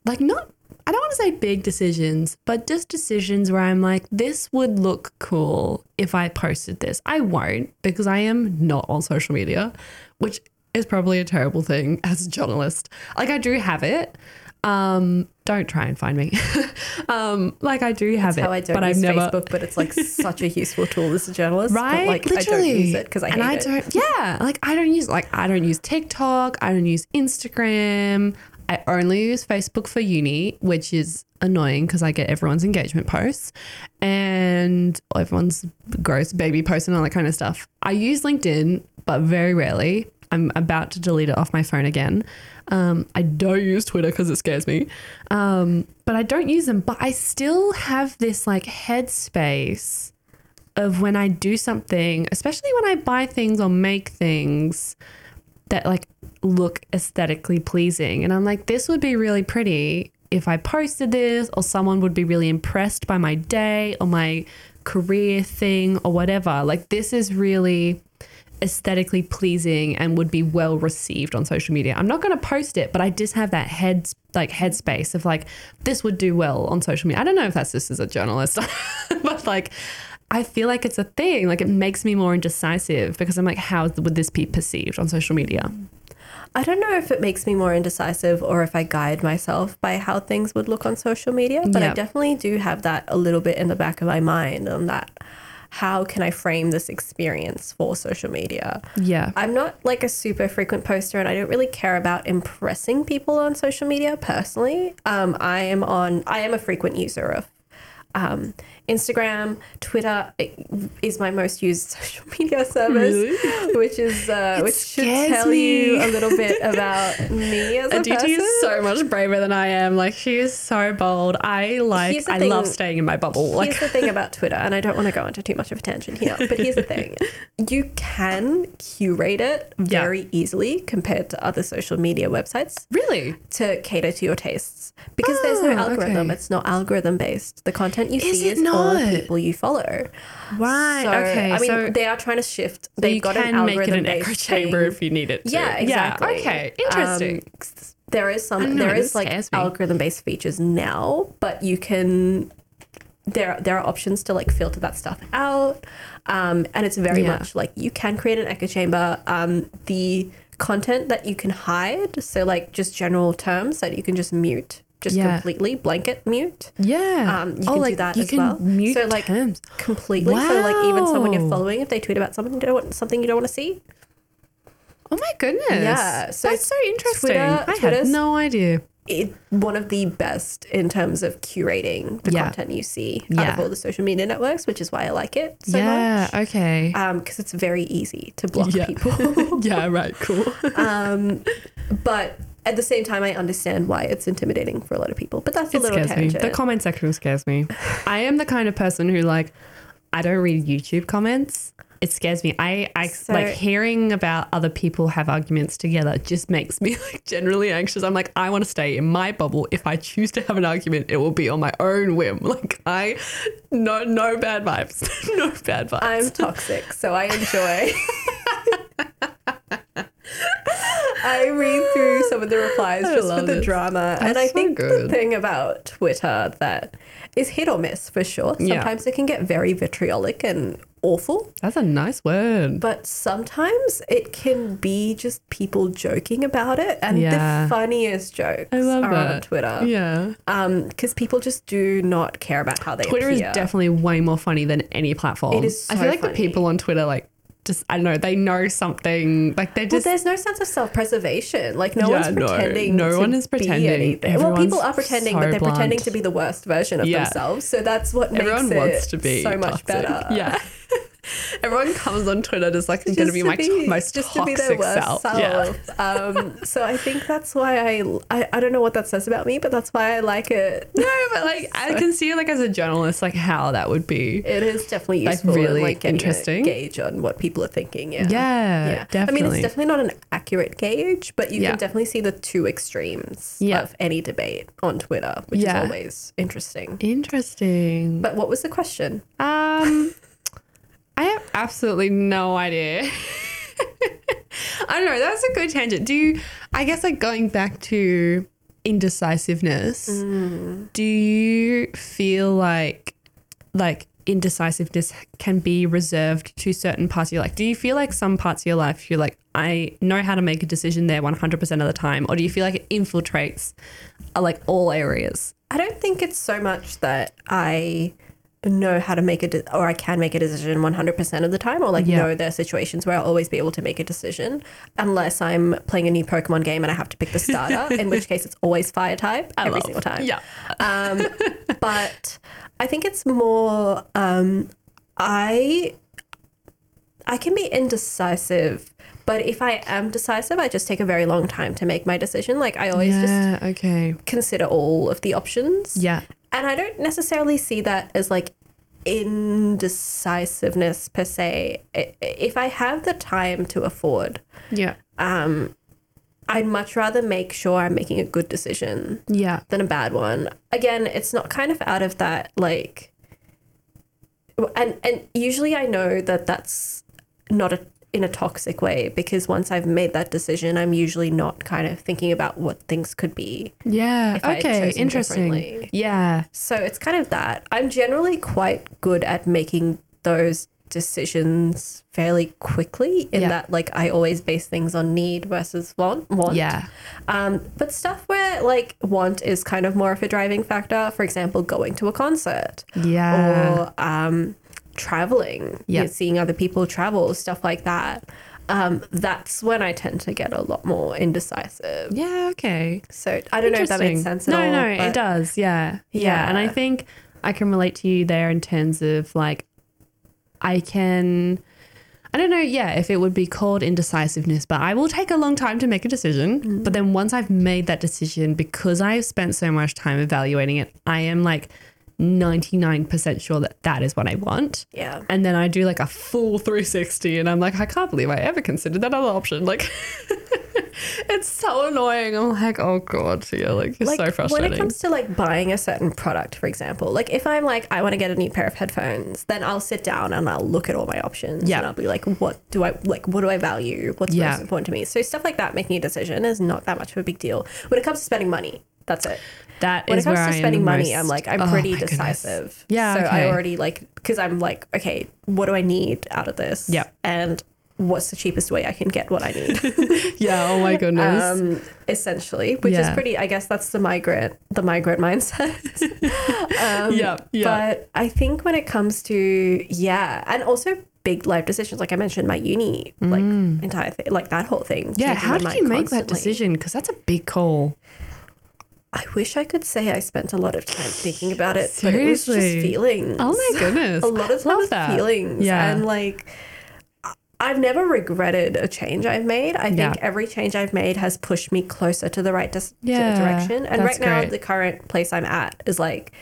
like not. I don't want to say big decisions, but just decisions where I'm like, this would look cool if I posted this. I won't because I am not on social media, which is probably a terrible thing as a journalist. Like I do have it. Um, don't try and find me. um, like I do have That's it, how I don't but I've never Facebook, but it's like such a useful tool as a journalist. right? But like Literally. I don't use it because I hate and I it. don't. Yeah, like I don't use like I don't use TikTok. I don't use Instagram. I only use Facebook for uni, which is annoying because I get everyone's engagement posts and everyone's gross baby posts and all that kind of stuff. I use LinkedIn, but very rarely. I'm about to delete it off my phone again. Um, I don't use Twitter because it scares me. Um, but I don't use them. But I still have this like headspace of when I do something, especially when I buy things or make things that like look aesthetically pleasing. And I'm like, this would be really pretty if I posted this, or someone would be really impressed by my day or my career thing or whatever. Like, this is really aesthetically pleasing and would be well received on social media. I'm not going to post it, but I just have that head like headspace of like this would do well on social media. I don't know if that's just as a journalist, but like I feel like it's a thing. Like it makes me more indecisive because I'm like, how would this be perceived on social media? I don't know if it makes me more indecisive or if I guide myself by how things would look on social media, but I definitely do have that a little bit in the back of my mind on that. How can I frame this experience for social media? Yeah. I'm not like a super frequent poster and I don't really care about impressing people on social media personally. Um, I am on, I am a frequent user of um, Instagram, Twitter is my most used social media service, which is uh, which should tell you a little bit about me as a Aditi person. is so much braver than I am. Like she is so bold. I like. I thing- love staying in my bubble. Like here's the thing about Twitter, and I don't want to go into too much of a tangent here, but here's the thing. You can curate it Yeah. very easily compared to other social media websites really. to cater to your tastes because there's no Ah, algorithm. okay. It's not algorithm based. The content you see Is see is all not? people you follow. Right. So, okay. I mean, so, they are trying to shift. so They've you got can an make it an echo chamber if you need it. To. Yeah, exactly. Yeah. Okay. Interesting. Um, there is some. There like algorithm based features now, but you can. There, there are options to like filter that stuff out, um, and it's very Yeah. much like you can create an echo chamber. Um, the content that you can hide, so like just general terms that you can just mute, just Yeah. completely blanket mute. yeah. Um, you oh, can like do that you as can well. Mute So, like, terms. completely. So like even someone you're following, if they tweet about something you don't want, something you don't want to see, Oh my goodness. Yeah, so that's so interesting. Twitter- I had no idea. it, one of the best in terms of curating the Yeah. content you see out of all the social media networks, which is why I like it so much. yeah. much. Okay. Um, because it's very easy to block Yeah. people. yeah. Right. Cool. um, but at the same time, I understand why it's intimidating for a lot of people. But that's a It little scares me. tangent. The comment section scares me. I am the kind of person who like I don't read YouTube comments. It scares me. I, I So- like hearing about other people have arguments together just makes me like generally anxious. I'm like, I want to stay in my bubble. If I choose to have an argument, it will be on my own whim. Like I no no bad vibes. no bad vibes. I'm toxic, so I enjoy. I read through some of the replies I just for the drama. and I so think the thing about Twitter that is hit or miss for sure. Yeah. Sometimes it can get very vitriolic and awful, That's a nice word. but sometimes it can be just people joking about it. And Yeah. the funniest jokes I love are on. Twitter. Yeah. Um, because people just do not care about how they Twitter is definitely way more funny than any platform. It is I feel like funny. the people on Twitter like just I don't know, they know something like Well, just there's no sense of self-preservation. Like no Yeah, one's pretending. No to one is pretending. Well, people are pretending, so but they're pretending to be the worst version of Yeah. themselves. So that's what makes everyone it wants to be so much toxic. better. Yeah. Everyone comes on Twitter just like going to be my most just toxic to be their self. self. Yeah. Um, so I think that's why I, I I don't know what that says about me, but that's why I like it. No, but like so. I can see like as a journalist like how that would be. It is definitely useful. Like really like interesting gauge on what people are thinking. Yeah. Yeah. Yeah. Definitely. I mean, it's definitely not an accurate gauge, but you yeah. can definitely see the two extremes yeah. of any debate on Twitter, which is always interesting. Interesting. But what was the question? Um. I have absolutely no idea. I don't know. That's a good tangent. Do you, I guess, like going back to indecisiveness, mm. do you feel like, like, indecisiveness can be reserved to certain parts of your life? Do you feel like some parts of your life you're like, I know how to make a decision there 100% of the time? Or do you feel like it infiltrates uh, like all areas? I don't think it's so much that I know how to make a de- or I can make a decision 100% of the time or like yeah. know there are situations where I'll always be able to make a decision unless I'm playing a new Pokemon game and I have to pick the starter in which case it's always fire type I every love. single time. Yeah. Um, but I think it's more um, I I can be indecisive but if I am decisive, I just take a very long time to make my decision. Like I always yeah, just okay. consider all of the options. Yeah. And I don't necessarily see that as like indecisiveness per se. If I have the time to afford, yeah, um, I'd much rather make sure I'm making a good decision, yeah, than a bad one. Again, it's not kind of out of that like, and and usually I know that that's not a in a toxic way because once I've made that decision, I'm usually not kind of thinking about what things could be. Yeah. Okay. Interesting. Yeah. So it's kind of that. I'm generally quite good at making those decisions fairly quickly in yeah. that like I always base things on need versus want. want. Yeah. Um, but stuff where like want is kind of more of a driving factor, for example, going to a concert. Yeah. Or um traveling, yeah, seeing other people travel, stuff like that. Um, that's when I tend to get a lot more indecisive. Yeah, okay. So I don't know if that makes sense no, all, No, it does. Yeah. yeah. Yeah. And I think I can relate to you there in terms of like I can I don't know, yeah, if it would be called indecisiveness, but I will take a long time to make a decision. Mm. But then once I've made that decision, because I've spent so much time evaluating it, I am like 99% sure that that is what I want. Yeah. And then I do like a full 360 and I'm like, I can't believe I ever considered that other option. Like, it's so annoying. I'm like, oh God. Yeah, like, it's like, so frustrating. When it comes to like buying a certain product, for example, like if I'm like, I want to get a new pair of headphones, then I'll sit down and I'll look at all my options. Yeah. And I'll be like, what do I like? What do I value? What's yeah. most important to me? So stuff like that, making a decision is not that much of a big deal. When it comes to spending money, that's it. That when it comes to spending money, most... I'm like I'm oh pretty decisive. Goodness. Yeah. So okay. I already like because I'm like, okay, what do I need out of this? Yeah. And what's the cheapest way I can get what I need? yeah. Oh my goodness. Um, essentially, which yeah. is pretty. I guess that's the migrant, the migrant mindset. um, yeah. Yeah. But I think when it comes to yeah, and also big life decisions, like I mentioned, my uni, like mm. entire thing, like that whole thing. Yeah. How did you make constantly. that decision? Because that's a big call. I wish I could say I spent a lot of time thinking about it, Seriously? but it was just feelings. Oh my goodness. a lot of times feelings. Yeah. And like I've never regretted a change I've made. I think yeah. every change I've made has pushed me closer to the right dis- yeah, direction. And right now, great. the current place I'm at is like,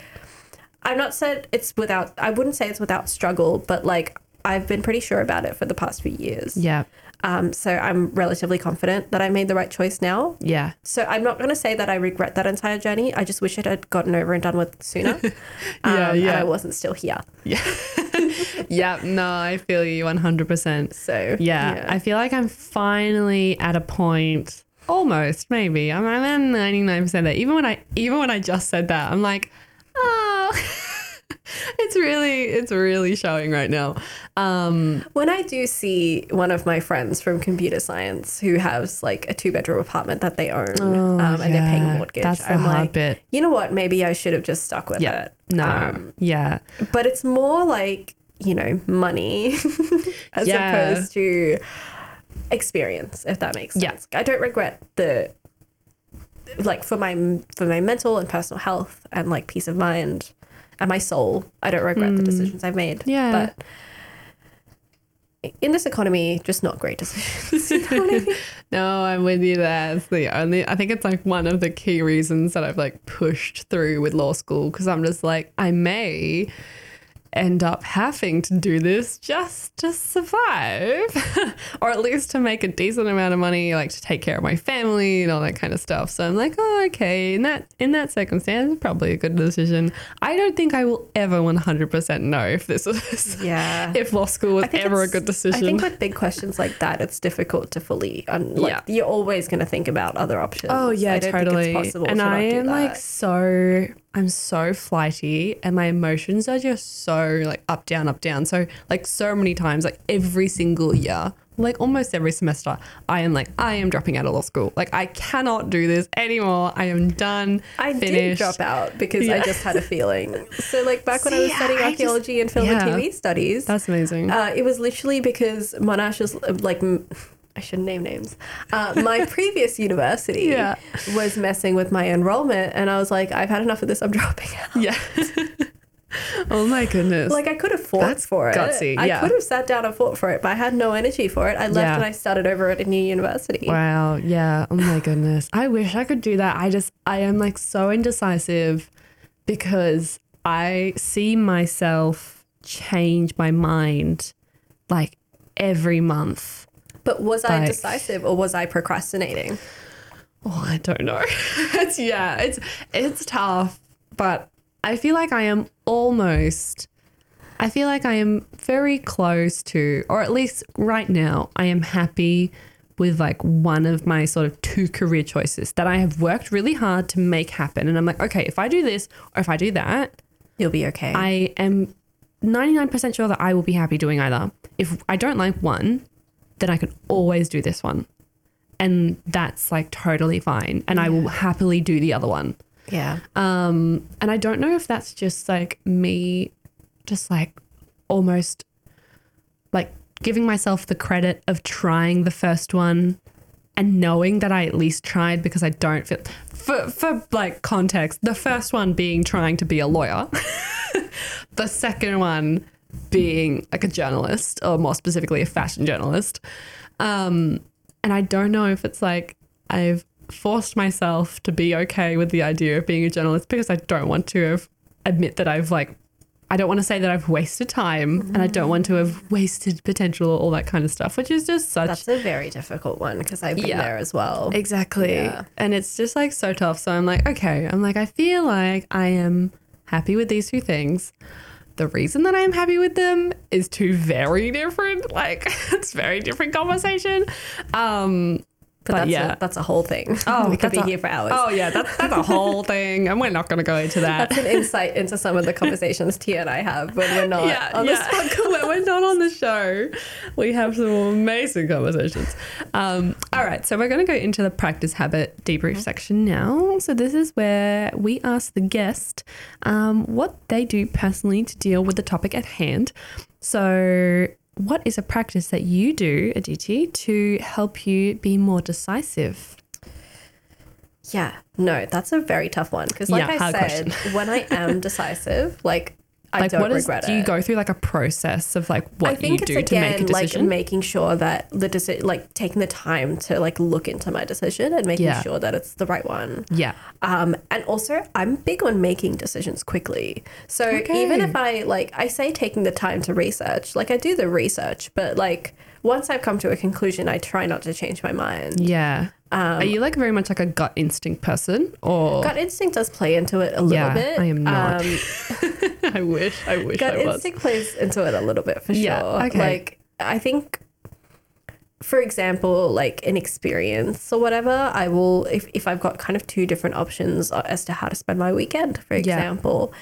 I'm not said it's without, I wouldn't say it's without struggle, but like I've been pretty sure about it for the past few years. Yeah. Um, so I'm relatively confident that I made the right choice now. Yeah. So I'm not going to say that I regret that entire journey. I just wish it had gotten over and done with sooner. yeah, um, yeah. And I wasn't still here. Yeah. yeah. No, I feel you 100%. So yeah, yeah, I feel like I'm finally at a point. Almost, maybe. I'm, I'm at 99% there. Even when I, even when I just said that, I'm like, oh. it's really it's really showing right now. Um, when I do see one of my friends from computer science who has like a two bedroom apartment that they own oh, um, and yeah. they're paying mortgage, that's the I'm hard like, bit. you know what? Maybe I should have just stuck with yeah. it. No, um, yeah, but it's more like you know money as yeah. opposed to experience, if that makes sense. I don't regret the like for my for my mental and personal health and like peace of mind and my soul. I don't regret mm. the decisions I've made. Yeah. But in this economy, just not great decisions. You know I mean? No, I'm with you there. It's the only, I think it's like one of the key reasons that I've like pushed through with law school because I'm just like, I may end up having to do this just to survive or at least to make a decent amount of money like to take care of my family and all that kind of stuff so i'm like oh okay in that in that circumstance probably a good decision i don't think i will ever 100% know if this was Yeah. if law school was ever a good decision I think with big questions like that, it's difficult to fully. Un- like, Yeah. You're always going to think about other options. Oh yeah, totally. Possible and I am like so I'm so flighty and my emotions are just so like up down up down. So like so many times like every single year, like almost every semester, I am like I am dropping out of law school. Like I cannot do this anymore. I am done. I did finished. drop out because I just had a feeling. So like back when I was studying archaeology and film yeah. and TV studies, That's amazing. Uh, it was literally because Monash was uh, like, I shouldn't name names. Uh, my previous university Yeah. was messing with my enrollment, and I was like, I've had enough of this. I'm dropping out. yeah. oh my goodness. Like I could have fought That's for it. gutsy, I yeah. could have sat down and fought for it, but I had no energy for it. I left Yeah. and I started over at a new university. Wow. Yeah. Oh my goodness. I wish I could do that. I just, I am like so indecisive because I see myself change my mind like every month. But was I Like- decisive or was I procrastinating? Oh, I don't know. it's, yeah, it's, it's tough, but I feel like I am almost, I feel like I am very close to, or at least right now, I am happy with like one of my sort of two career choices that I have worked really hard to make happen. And I'm like, okay, if I do this or if I do that, You'll be okay. I am 99% sure that I will be happy doing either. If I don't like one, then I can always do this one. And that's like totally fine. And I will happily do the other one. yeah. Um, and I don't know if that's just like me, just like almost like giving myself the credit of trying the first one and knowing that I at least tried because I don't feel for for like context, the first one being trying to be a lawyer, the second one being like a journalist or more specifically a fashion journalist. Um, and I don't know if it's like I've forced myself to be okay with the idea of being a journalist because I don't want to have, admit that I've like I don't want to say that I've wasted time and I don't want to have wasted potential or all that kind of stuff, which is just such That's a very difficult one because I've been Yeah. there as well. Exactly. Yeah. And it's just like so tough. So I'm like, okay, I'm like, I feel like I am happy with these two things. The reason that I'm happy with them is two very different, like, it's very different conversation. Um, But, But that's, yeah. a, that's a whole thing. Oh, we could be a- here for hours. oh, yeah, that's, that's a whole thing. And we're not going to go into that. That's an insight into some of the conversations Tia and I have when we're not yeah, on yeah. this podcast. when we're not on the show, we have some amazing conversations. Um, all right, so we're going to go into the practice habit debrief section now. So this is where we ask the guest um, what they do personally to deal with the topic at hand. So. What is a practice that you do, Aditi, to help you be more decisive? Yeah, no, that's a very tough one because, like Yeah, I said, when I am decisive, like I Like, don't what is? regret Do you it. go through like a process of like what I think you it's do to make a again like decision? making sure that the decision, like taking the time to like look into my decision and making Yeah. sure that it's the right one. yeah. Um, and also, I'm big on making decisions quickly. So Okay. even if I like, I say taking the time to research, like I do the research, but like once I've come to a conclusion, I try not to change my mind. Yeah. Are you like very much like a gut instinct person or Gut instinct does play into it a little Yeah, bit. I am not. Um, I wish I wish gut I was. instinct plays into it a little bit for Yeah, sure. okay. Like I think for example, like an experience or whatever, I will if, if I've got kind of two different options as to how to spend my weekend, for Yeah. example.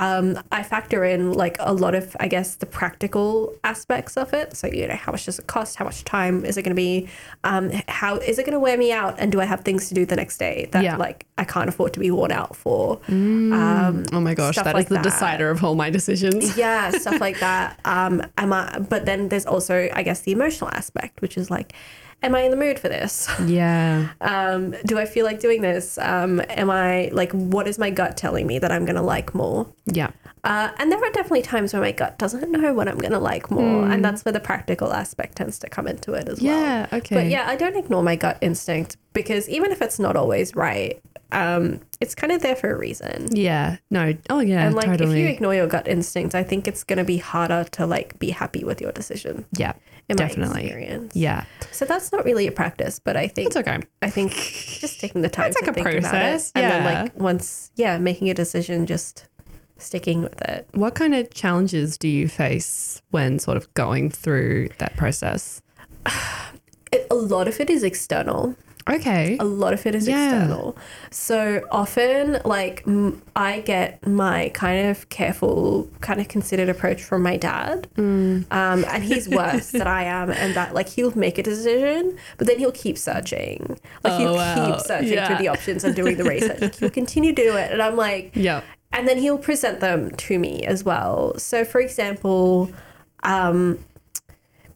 Um, I factor in like a lot of, I guess, the practical aspects of it. So, you know, how much does it cost? How much time is it going to be? Um, how is it going to wear me out? And do I have things to do the next day that Yeah. like I can't afford to be worn out for? Um, Oh my gosh, that is like the that. decider of all my decisions. yeah stuff like that um am I, but then there's also i guess the emotional aspect which is like am I in the mood for this? Yeah. Um, do I feel like doing this? Um, am I like, what is my gut telling me that I'm going to like more? Yeah. Uh, and there are definitely times where my gut doesn't know what I'm going to like more. And that's where the practical aspect tends to come into it as well. Hmm. Yeah. Okay. But yeah, I don't ignore my gut instinct because even if it's not always right, um, it's kind of there for a reason. Yeah. No. Oh yeah. And like totally. if you ignore your gut instincts, I think it's gonna be harder to like be happy with your decision. yeah. In Definitely. my experience. Yeah. So that's not really a practice, but I think It's okay. I think just taking the time It's to like a process, about it, and then yeah. like once yeah, making a decision, just sticking with it. What kind of challenges do you face when sort of going through that process? a lot of it is external. Okay. a lot of it is Yeah. external. So often, like, m- I get my kind of careful, kind of considered approach from my dad. Mm. Um, and he's worse than I am, and that, like, he'll make a decision, but then he'll keep searching. Like, Oh, he'll wow. keep searching Yeah. through the options and doing the research. Like, he'll continue to do it. And I'm like, Yeah. and then he'll present them to me as well. So, for example, um,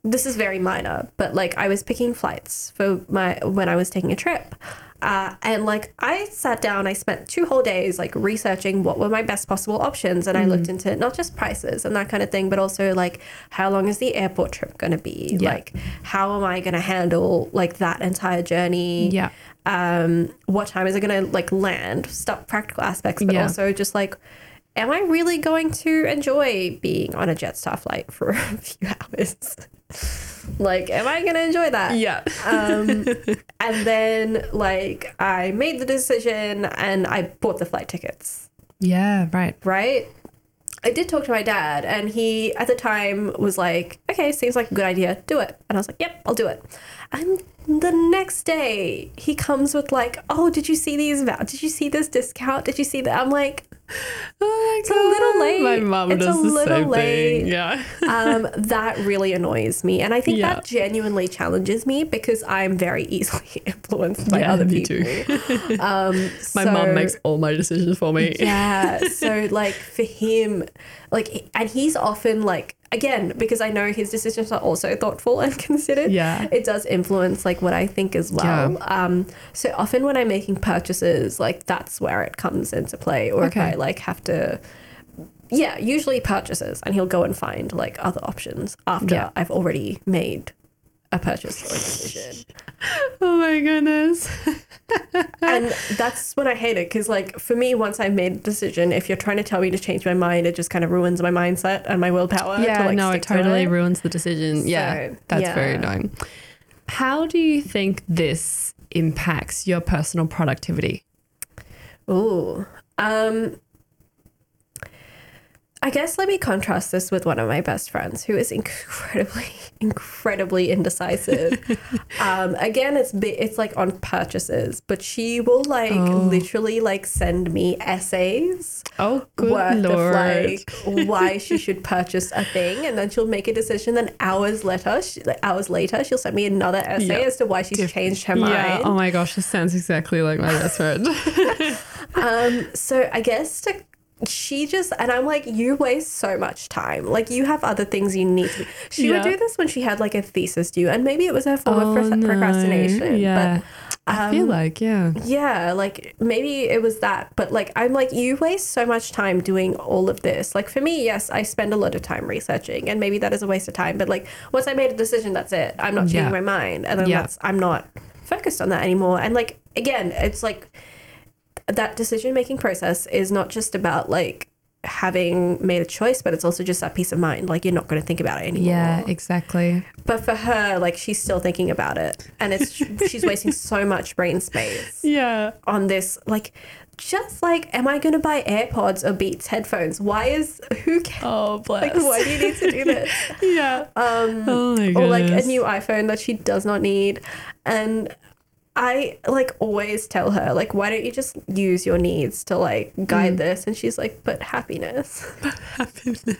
this is very minor, but like I was picking flights for my when I was taking a trip. Uh, and like I sat down, I spent two whole days like researching what were my best possible options, and I looked into not just prices and that kind of thing, but also like how long is the airport trip going to be? Yeah. Like how am I going to handle like that entire journey? Yeah. um, what time is it going to like land? Stuff, practical aspects, but Yeah. also just like, am I really going to enjoy being on a Jetstar flight for a few hours? Like, am I to enjoy that? Yeah. Um, and then like I made the decision and I bought the flight tickets. Yeah. Right. Right. I did talk to my dad, and he at the time was like, "Okay, seems like a good idea. Do it." And I was like, "Yep, I'll do it." And the next day, he comes with like, "Oh, did you see these? Did you see this discount? Did you see that?" I'm like, Oh It's a little late. My mum It's does a the little same late. thing. Yeah. um, that really annoys me, and I think Yeah. that genuinely challenges me because I'm very easily influenced by Yeah, other people. Um, My so- mum makes all my decisions for me. yeah. So like for him, like, and he's often like again because I know his decisions are also thoughtful and considered. Yeah. It does influence like what I think as well. Um. So often when I'm making purchases, like that's where it comes into play, or Okay. if I like have to. Yeah, usually purchases, and he'll go and find like other options after Yeah. I've already made a purchase or a decision. Oh my goodness. and that's when I hate it because, like, for me, once I've made a decision, if you're trying to tell me to change my mind, it just kind of ruins my mindset and my willpower. yeah, to, like, no, it stick to totally it. ruins the decision. yeah, that's yeah. very annoying. How do you think this impacts your personal productivity? Ooh. Um, I guess let me contrast this with one of my best friends who is incredibly, incredibly indecisive. um, again, it's it's like on purchases, but she will like Oh. literally like send me essays Oh, good worth lord! of like why she should purchase a thing, and then she'll make a decision. Then hours later, she, like, hours later, she'll send me another essay Yeah. as to why she's changed her mind. yeah. Oh my gosh, this sounds exactly like my best friend. Um, so I guess to, she just and I'm like, you waste so much time. Like you have other things you need to. She would do this when she had like a thesis due, and maybe it was her form of Oh, pro- no. procrastination. Yeah, I feel um, like yeah. Yeah, like maybe it was that. But like I'm like, you waste so much time doing all of this. Like for me, yes, I spend a lot of time researching, and maybe that is a waste of time. But like once I made a decision, that's it. I'm not changing Yeah. my mind, and then Yeah. that's I'm not focused on that anymore. And like again, it's like that decision making process is not just about like having made a choice, but it's also just that peace of mind. Like you're not going to think about it anymore. Yeah, exactly. But for her, like she's still thinking about it, and it's she's wasting so much brain space Yeah. on this. Like, just like, am I going to buy AirPods or Beats headphones? Why is who cares? Oh, bless. Like, why do you need to do this? yeah. Um, Oh my or like a new iPhone that she does not need, and I like always tell her like why don't you just use your needs to like guide this and she's like but happiness Happiness.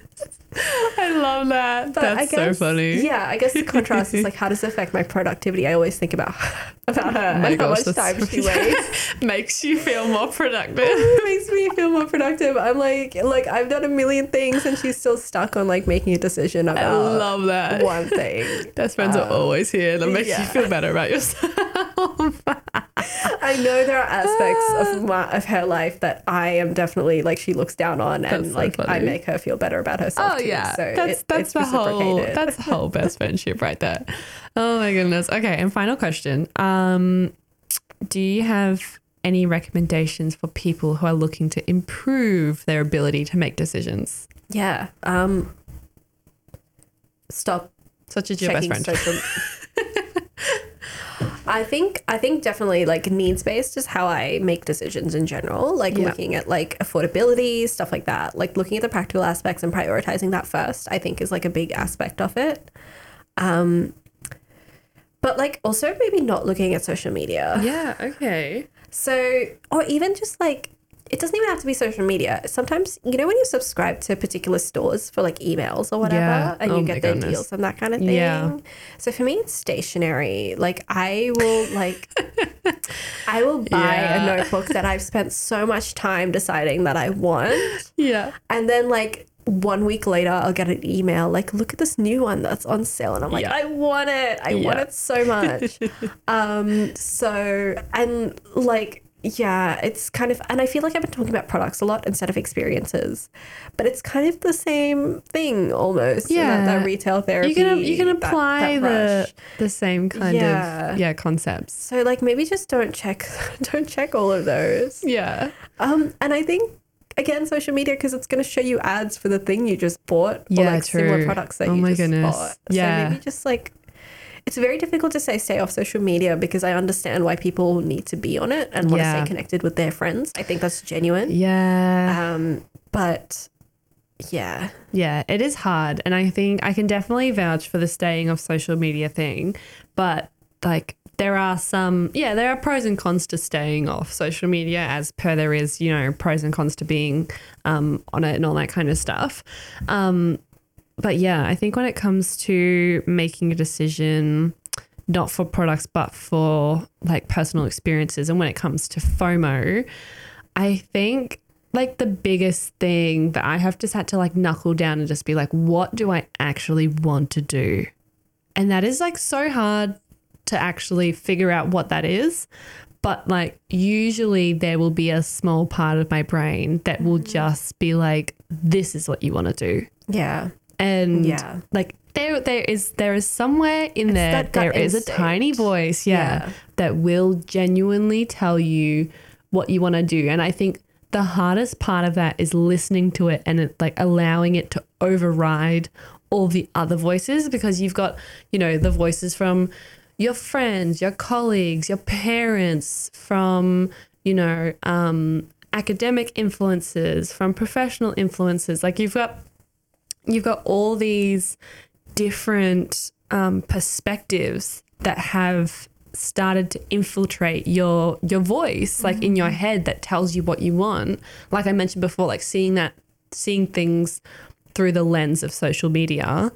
I love that. But That's I so funny. yeah I guess the contrast is like how does it affect my productivity I always think about about her Oh my and how gosh, much that's time she wastes Makes you feel more productive. it makes me feel more productive I'm like like I've done a million things and she's still stuck on like making a decision I love that. one thing Best friends are Um, always here. That makes you feel better about yourself. I know there are aspects of my of her life that I am definitely like she looks down on, and so like I make her feel better about herself. Oh too. yeah, so that's it- that's the whole that's the whole best friendship right there. Oh my goodness. Okay, and final question. Um, do you have any recommendations for people who are looking to improve their ability to make decisions, yeah. Um, stop such as your best friend? social. I think I think definitely like needs based is how I make decisions in general. Like Yeah. looking at like affordability stuff like that. Like looking at the practical aspects and prioritizing that first. I think is like a big aspect of it. Um, but like also maybe not looking at social media. Yeah. Okay. So, or even just like, it doesn't even have to be social media. Sometimes, you know, when you subscribe to particular stores for like emails or whatever, Yeah. and Oh you get their goodness. deals and that kind of thing. Yeah. So for me, it's stationery. Like, I will, like, I will buy Yeah. a notebook that I've spent so much time deciding that I want. Yeah. And then, like, one week later, I'll get an email like, "Look at this new one that's on sale," and I'm like, Yeah. "I want it! I want it so much." um, so and like, yeah, it's kind of, and I feel like I've been talking about products a lot instead of experiences, but it's kind of the same thing almost. Yeah, that, that retail therapy. You can you can apply that the the same kind Yeah. of yeah concepts. So like maybe just don't check, don't check all of those. Yeah. Um, and I think again, social media because it's going to show you ads for the thing you just bought or Yeah, like similar products that Oh you my just goodness. bought. Yeah. So maybe just like it's very difficult to say stay off social media because I understand why people need to be on it and want to stay connected with their friends. I think that's genuine. Yeah. Um, but yeah, Yeah, it is hard. And I think I can definitely vouch for the staying off social media thing. But like, there are some, yeah, there are pros and cons to staying off social media, as per there is, you know, pros and cons to being um, on it and all that kind of stuff. Um, but yeah, I think when it comes to making a decision, not for products, but for like personal experiences, and when it comes to FOMO, I think like the biggest thing that I have just had to like knuckle down and just be like, what do I actually want to do? And that is like so hard to actually figure out what that is. But like, usually there will be a small part of my brain that will mm-hmm. just be like, this is what you want to do. yeah, And Yeah. like, there, there is there is somewhere in there that gut there is a tiny voice yeah, Yeah. that will genuinely tell you what you want to do and i think the hardest part of that is listening to it and it, like allowing it to override all the other voices because you've got you know the voices from your friends your colleagues your parents from you know um, academic influences from professional influences like you've got you've got all these different um, perspectives that have started to infiltrate your your voice like in your head that tells you what you want. Like i mentioned before like seeing that seeing things through the lens of social media.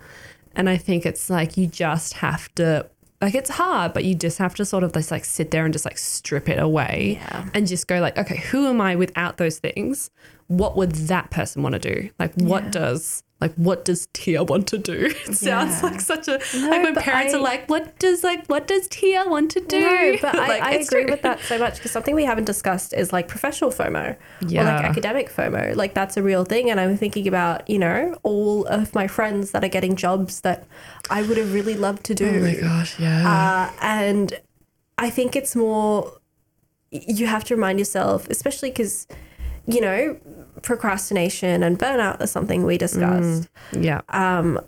And i think it's like you just have to like it's hard but you just have to sort of just like sit there and just like strip it away Yeah. and just go like okay who am i without those things? What would that person want to do? Like what Yeah. does like what does tia want to do it sounds like such a No, like when but parents I- are like what does like what does tia want to do No, but Like, I, I agree true. with that so much because something we haven't discussed is like professional FOMO or Yeah. like academic FOMO. Like that's a real thing. And I'm thinking about, you know, all of my friends that are getting jobs that I would have really loved to do. oh my gosh yeah Uh, and I think it's more, you have to remind yourself, especially because, you know, procrastination and burnout is something we discussed. yeah Um,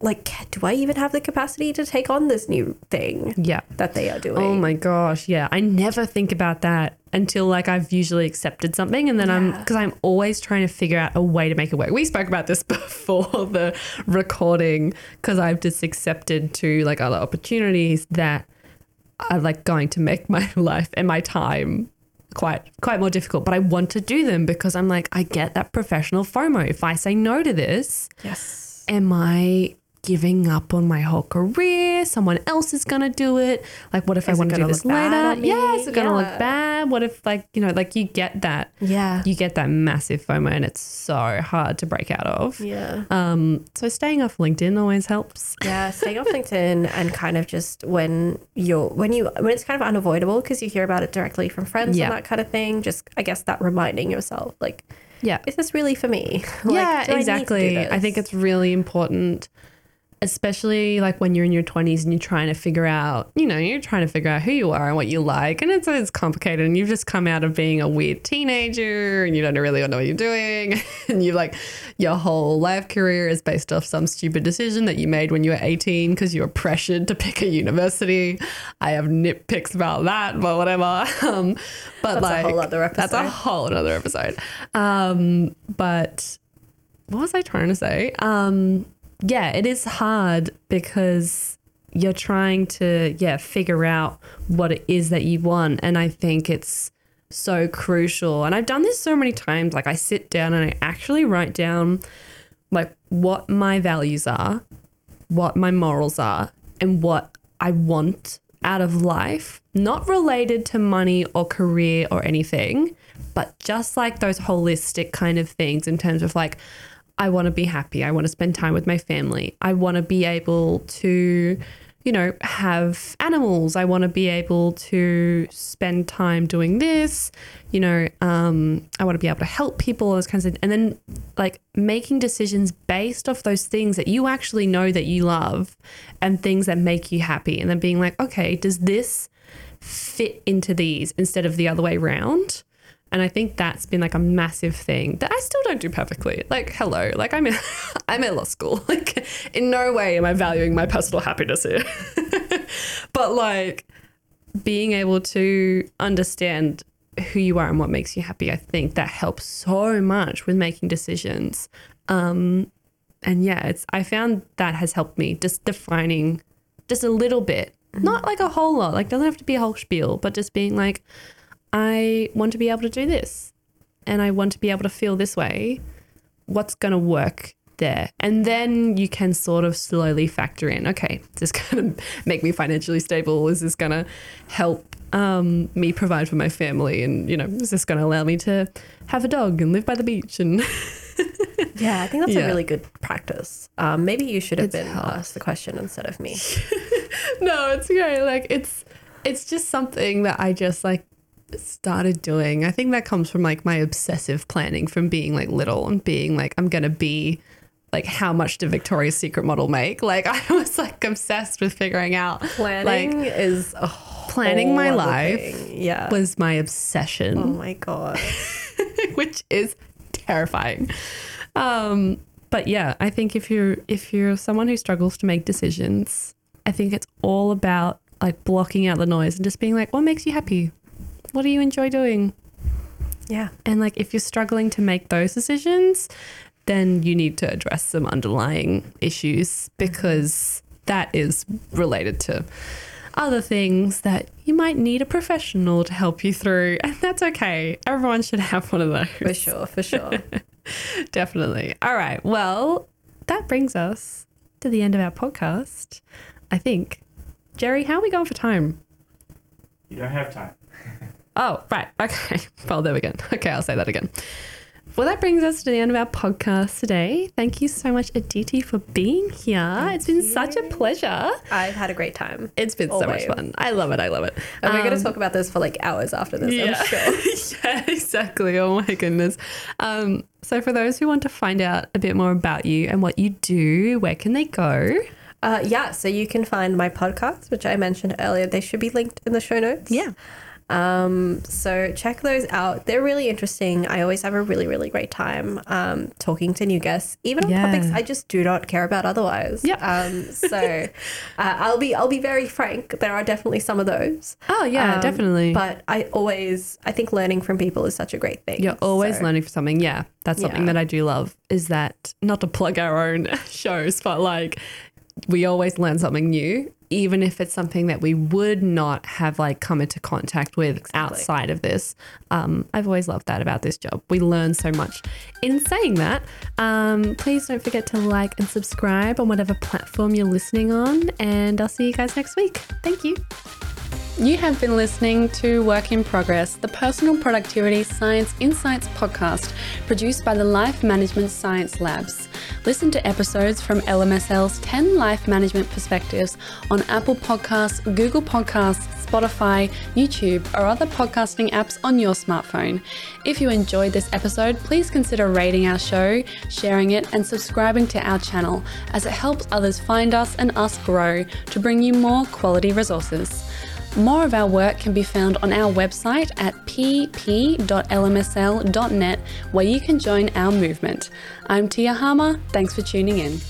like, do I even have the capacity to take on this new thing yeah that they are doing? Oh my gosh, yeah. I never think about that until like I've usually accepted something and then I'm because I'm always trying to figure out a way to make it work. We spoke about this before the recording because I've just accepted to like other opportunities that are like going to make my life and my time quite quite more difficult. But I want to do them because I'm like, I get that professional FOMO. If I say no to this, Yes. am I giving up on my whole career? Someone else is gonna do it. Like, what if Is I want to do this later? Yeah, is it gonna Yeah. look bad? What if, like, you know, like you get that, Yeah. you get that massive FOMO, and it's so hard to break out of. Yeah. Um, so staying off LinkedIn always helps. Yeah, staying off LinkedIn and kind of just when you're when you when it's kind of unavoidable because you hear about it directly from friends Yeah. and that kind of thing. Just I guess that reminding yourself, like, Yeah. is this really for me? Like, yeah, do I need to do exactly. I, think it's really important, especially like when you're in your 20s and you're trying to figure out, you know, you're trying to figure out who you are and what you like. And it's, it's complicated. And you've just come out of being a weird teenager and you don't really know what you're doing. and you like, your whole life career is based off some stupid decision that you made when you were 18 because you were pressured to pick a university. I have nitpicks about that, but whatever. Um, but That's a whole other episode. That's a whole other episode. Um, but what was I trying to say? Um, yeah, it is hard because you're trying to yeah figure out what it is that you want, and I think it's so crucial. And I've done this so many times. Like I sit down and I actually write down like what my values are, what my morals are, and what I want out of life, not related to money or career or anything, but just like those holistic kind of things in terms of like, I want to be happy. I want to spend time with my family. I want to be able to, you know, have animals. I want to be able to spend time doing this. You know, um, I want to be able to help people, those kinds of, and then like making decisions based off those things that you actually know that you love and things that make you happy. And then being like, okay, does this fit into these instead of the other way round? And I think that's been like a massive thing that I still don't do perfectly. Like, hello, like I'm in, I'm at law school. Like, in no way am I valuing my personal happiness here. but like, being able to understand who you are and what makes you happy, I think that helps so much with making decisions. Um, and yeah, it's I found that has helped me just defining just a little bit, not like a whole lot. Like, doesn't have to be a whole spiel, but just being like, I want to be able to do this and I want to be able to feel this way. What's going to work there? And then you can sort of slowly factor in okay, is this going to make me financially stable? Is this going to help um, me provide for my family? And, you know, is this going to allow me to have a dog and live by the beach? And Yeah, I think that's Yeah. a really good practice. Um, maybe you should have It's been asked the question instead of me. no, it's great. Like it's it's just something that I just like started doing. I think that comes from like my obsessive planning from being like little and being like I'm gonna be like how much did Victoria's Secret model make? Like I was like obsessed with figuring out Planning like is a whole planning my life thing. Yeah. was my obsession. oh my god. which is terrifying. Um, but yeah, I think if you're if you're someone who struggles to make decisions, I think it's all about like blocking out the noise and just being like, what makes you happy? What do you enjoy doing? Yeah. And like if you're struggling to make those decisions, then you need to address some underlying issues because that is related to other things that you might need a professional to help you through. And that's okay. Everyone should have one of those. For sure, for sure. Definitely. All right. Well, that brings us to the end of our podcast, I think. Jerry, how are we going for time? You don't have time. Oh, right. Okay. Well, there we go. Okay, I'll say that again. Well, that brings us to the end of our podcast today. Thank you so much, Aditi, for being here. it's been such a pleasure. I've had a great time. It's been so much fun. I love it. I love it. And we're going Um, to talk about this for like hours after this, yeah. I'm sure. yeah, exactly. Oh my goodness. Um, so, for those who want to find out a bit more about you and what you do, where can they go? Uh, yeah, so you can find my podcast, which I mentioned earlier. They should be linked in the show notes. Yeah. Um, so check those out. They're really interesting. I always have a really, really great time um, talking to new guests, even on Yeah. topics I just do not care about otherwise. Yep. Um, so uh, I'll be I'll be very frank. There are definitely some of those. Oh, yeah, Um, definitely. But I always I think learning from people is such a great thing. You're always So- learning from something. Yeah, that's something Yeah. that I do love is that not to plug our own shows, but like we always learn something new, even if it's something that we would not have like come into contact with outside of this. Um, I've always loved that about this job. We learn so much. In saying that, um, please don't forget to like and subscribe on whatever platform you're listening on, and I'll see you guys next week. Thank you. You have been listening to Work in Progress, the Personal Productivity Science Insights podcast produced by the Life Management Science Labs. Listen to episodes from LMSL's 10 Life Management Perspectives on Apple Podcasts, Google Podcasts, Spotify, YouTube, or other podcasting apps on your smartphone. If you enjoyed this episode, please consider rating our show, sharing it, and subscribing to our channel, as it helps others find us and us grow to bring you more quality resources. More of our work can be found on our website at pp.lmsl.net, where you can join our movement. I'm Tia Harmer. Thanks for tuning in.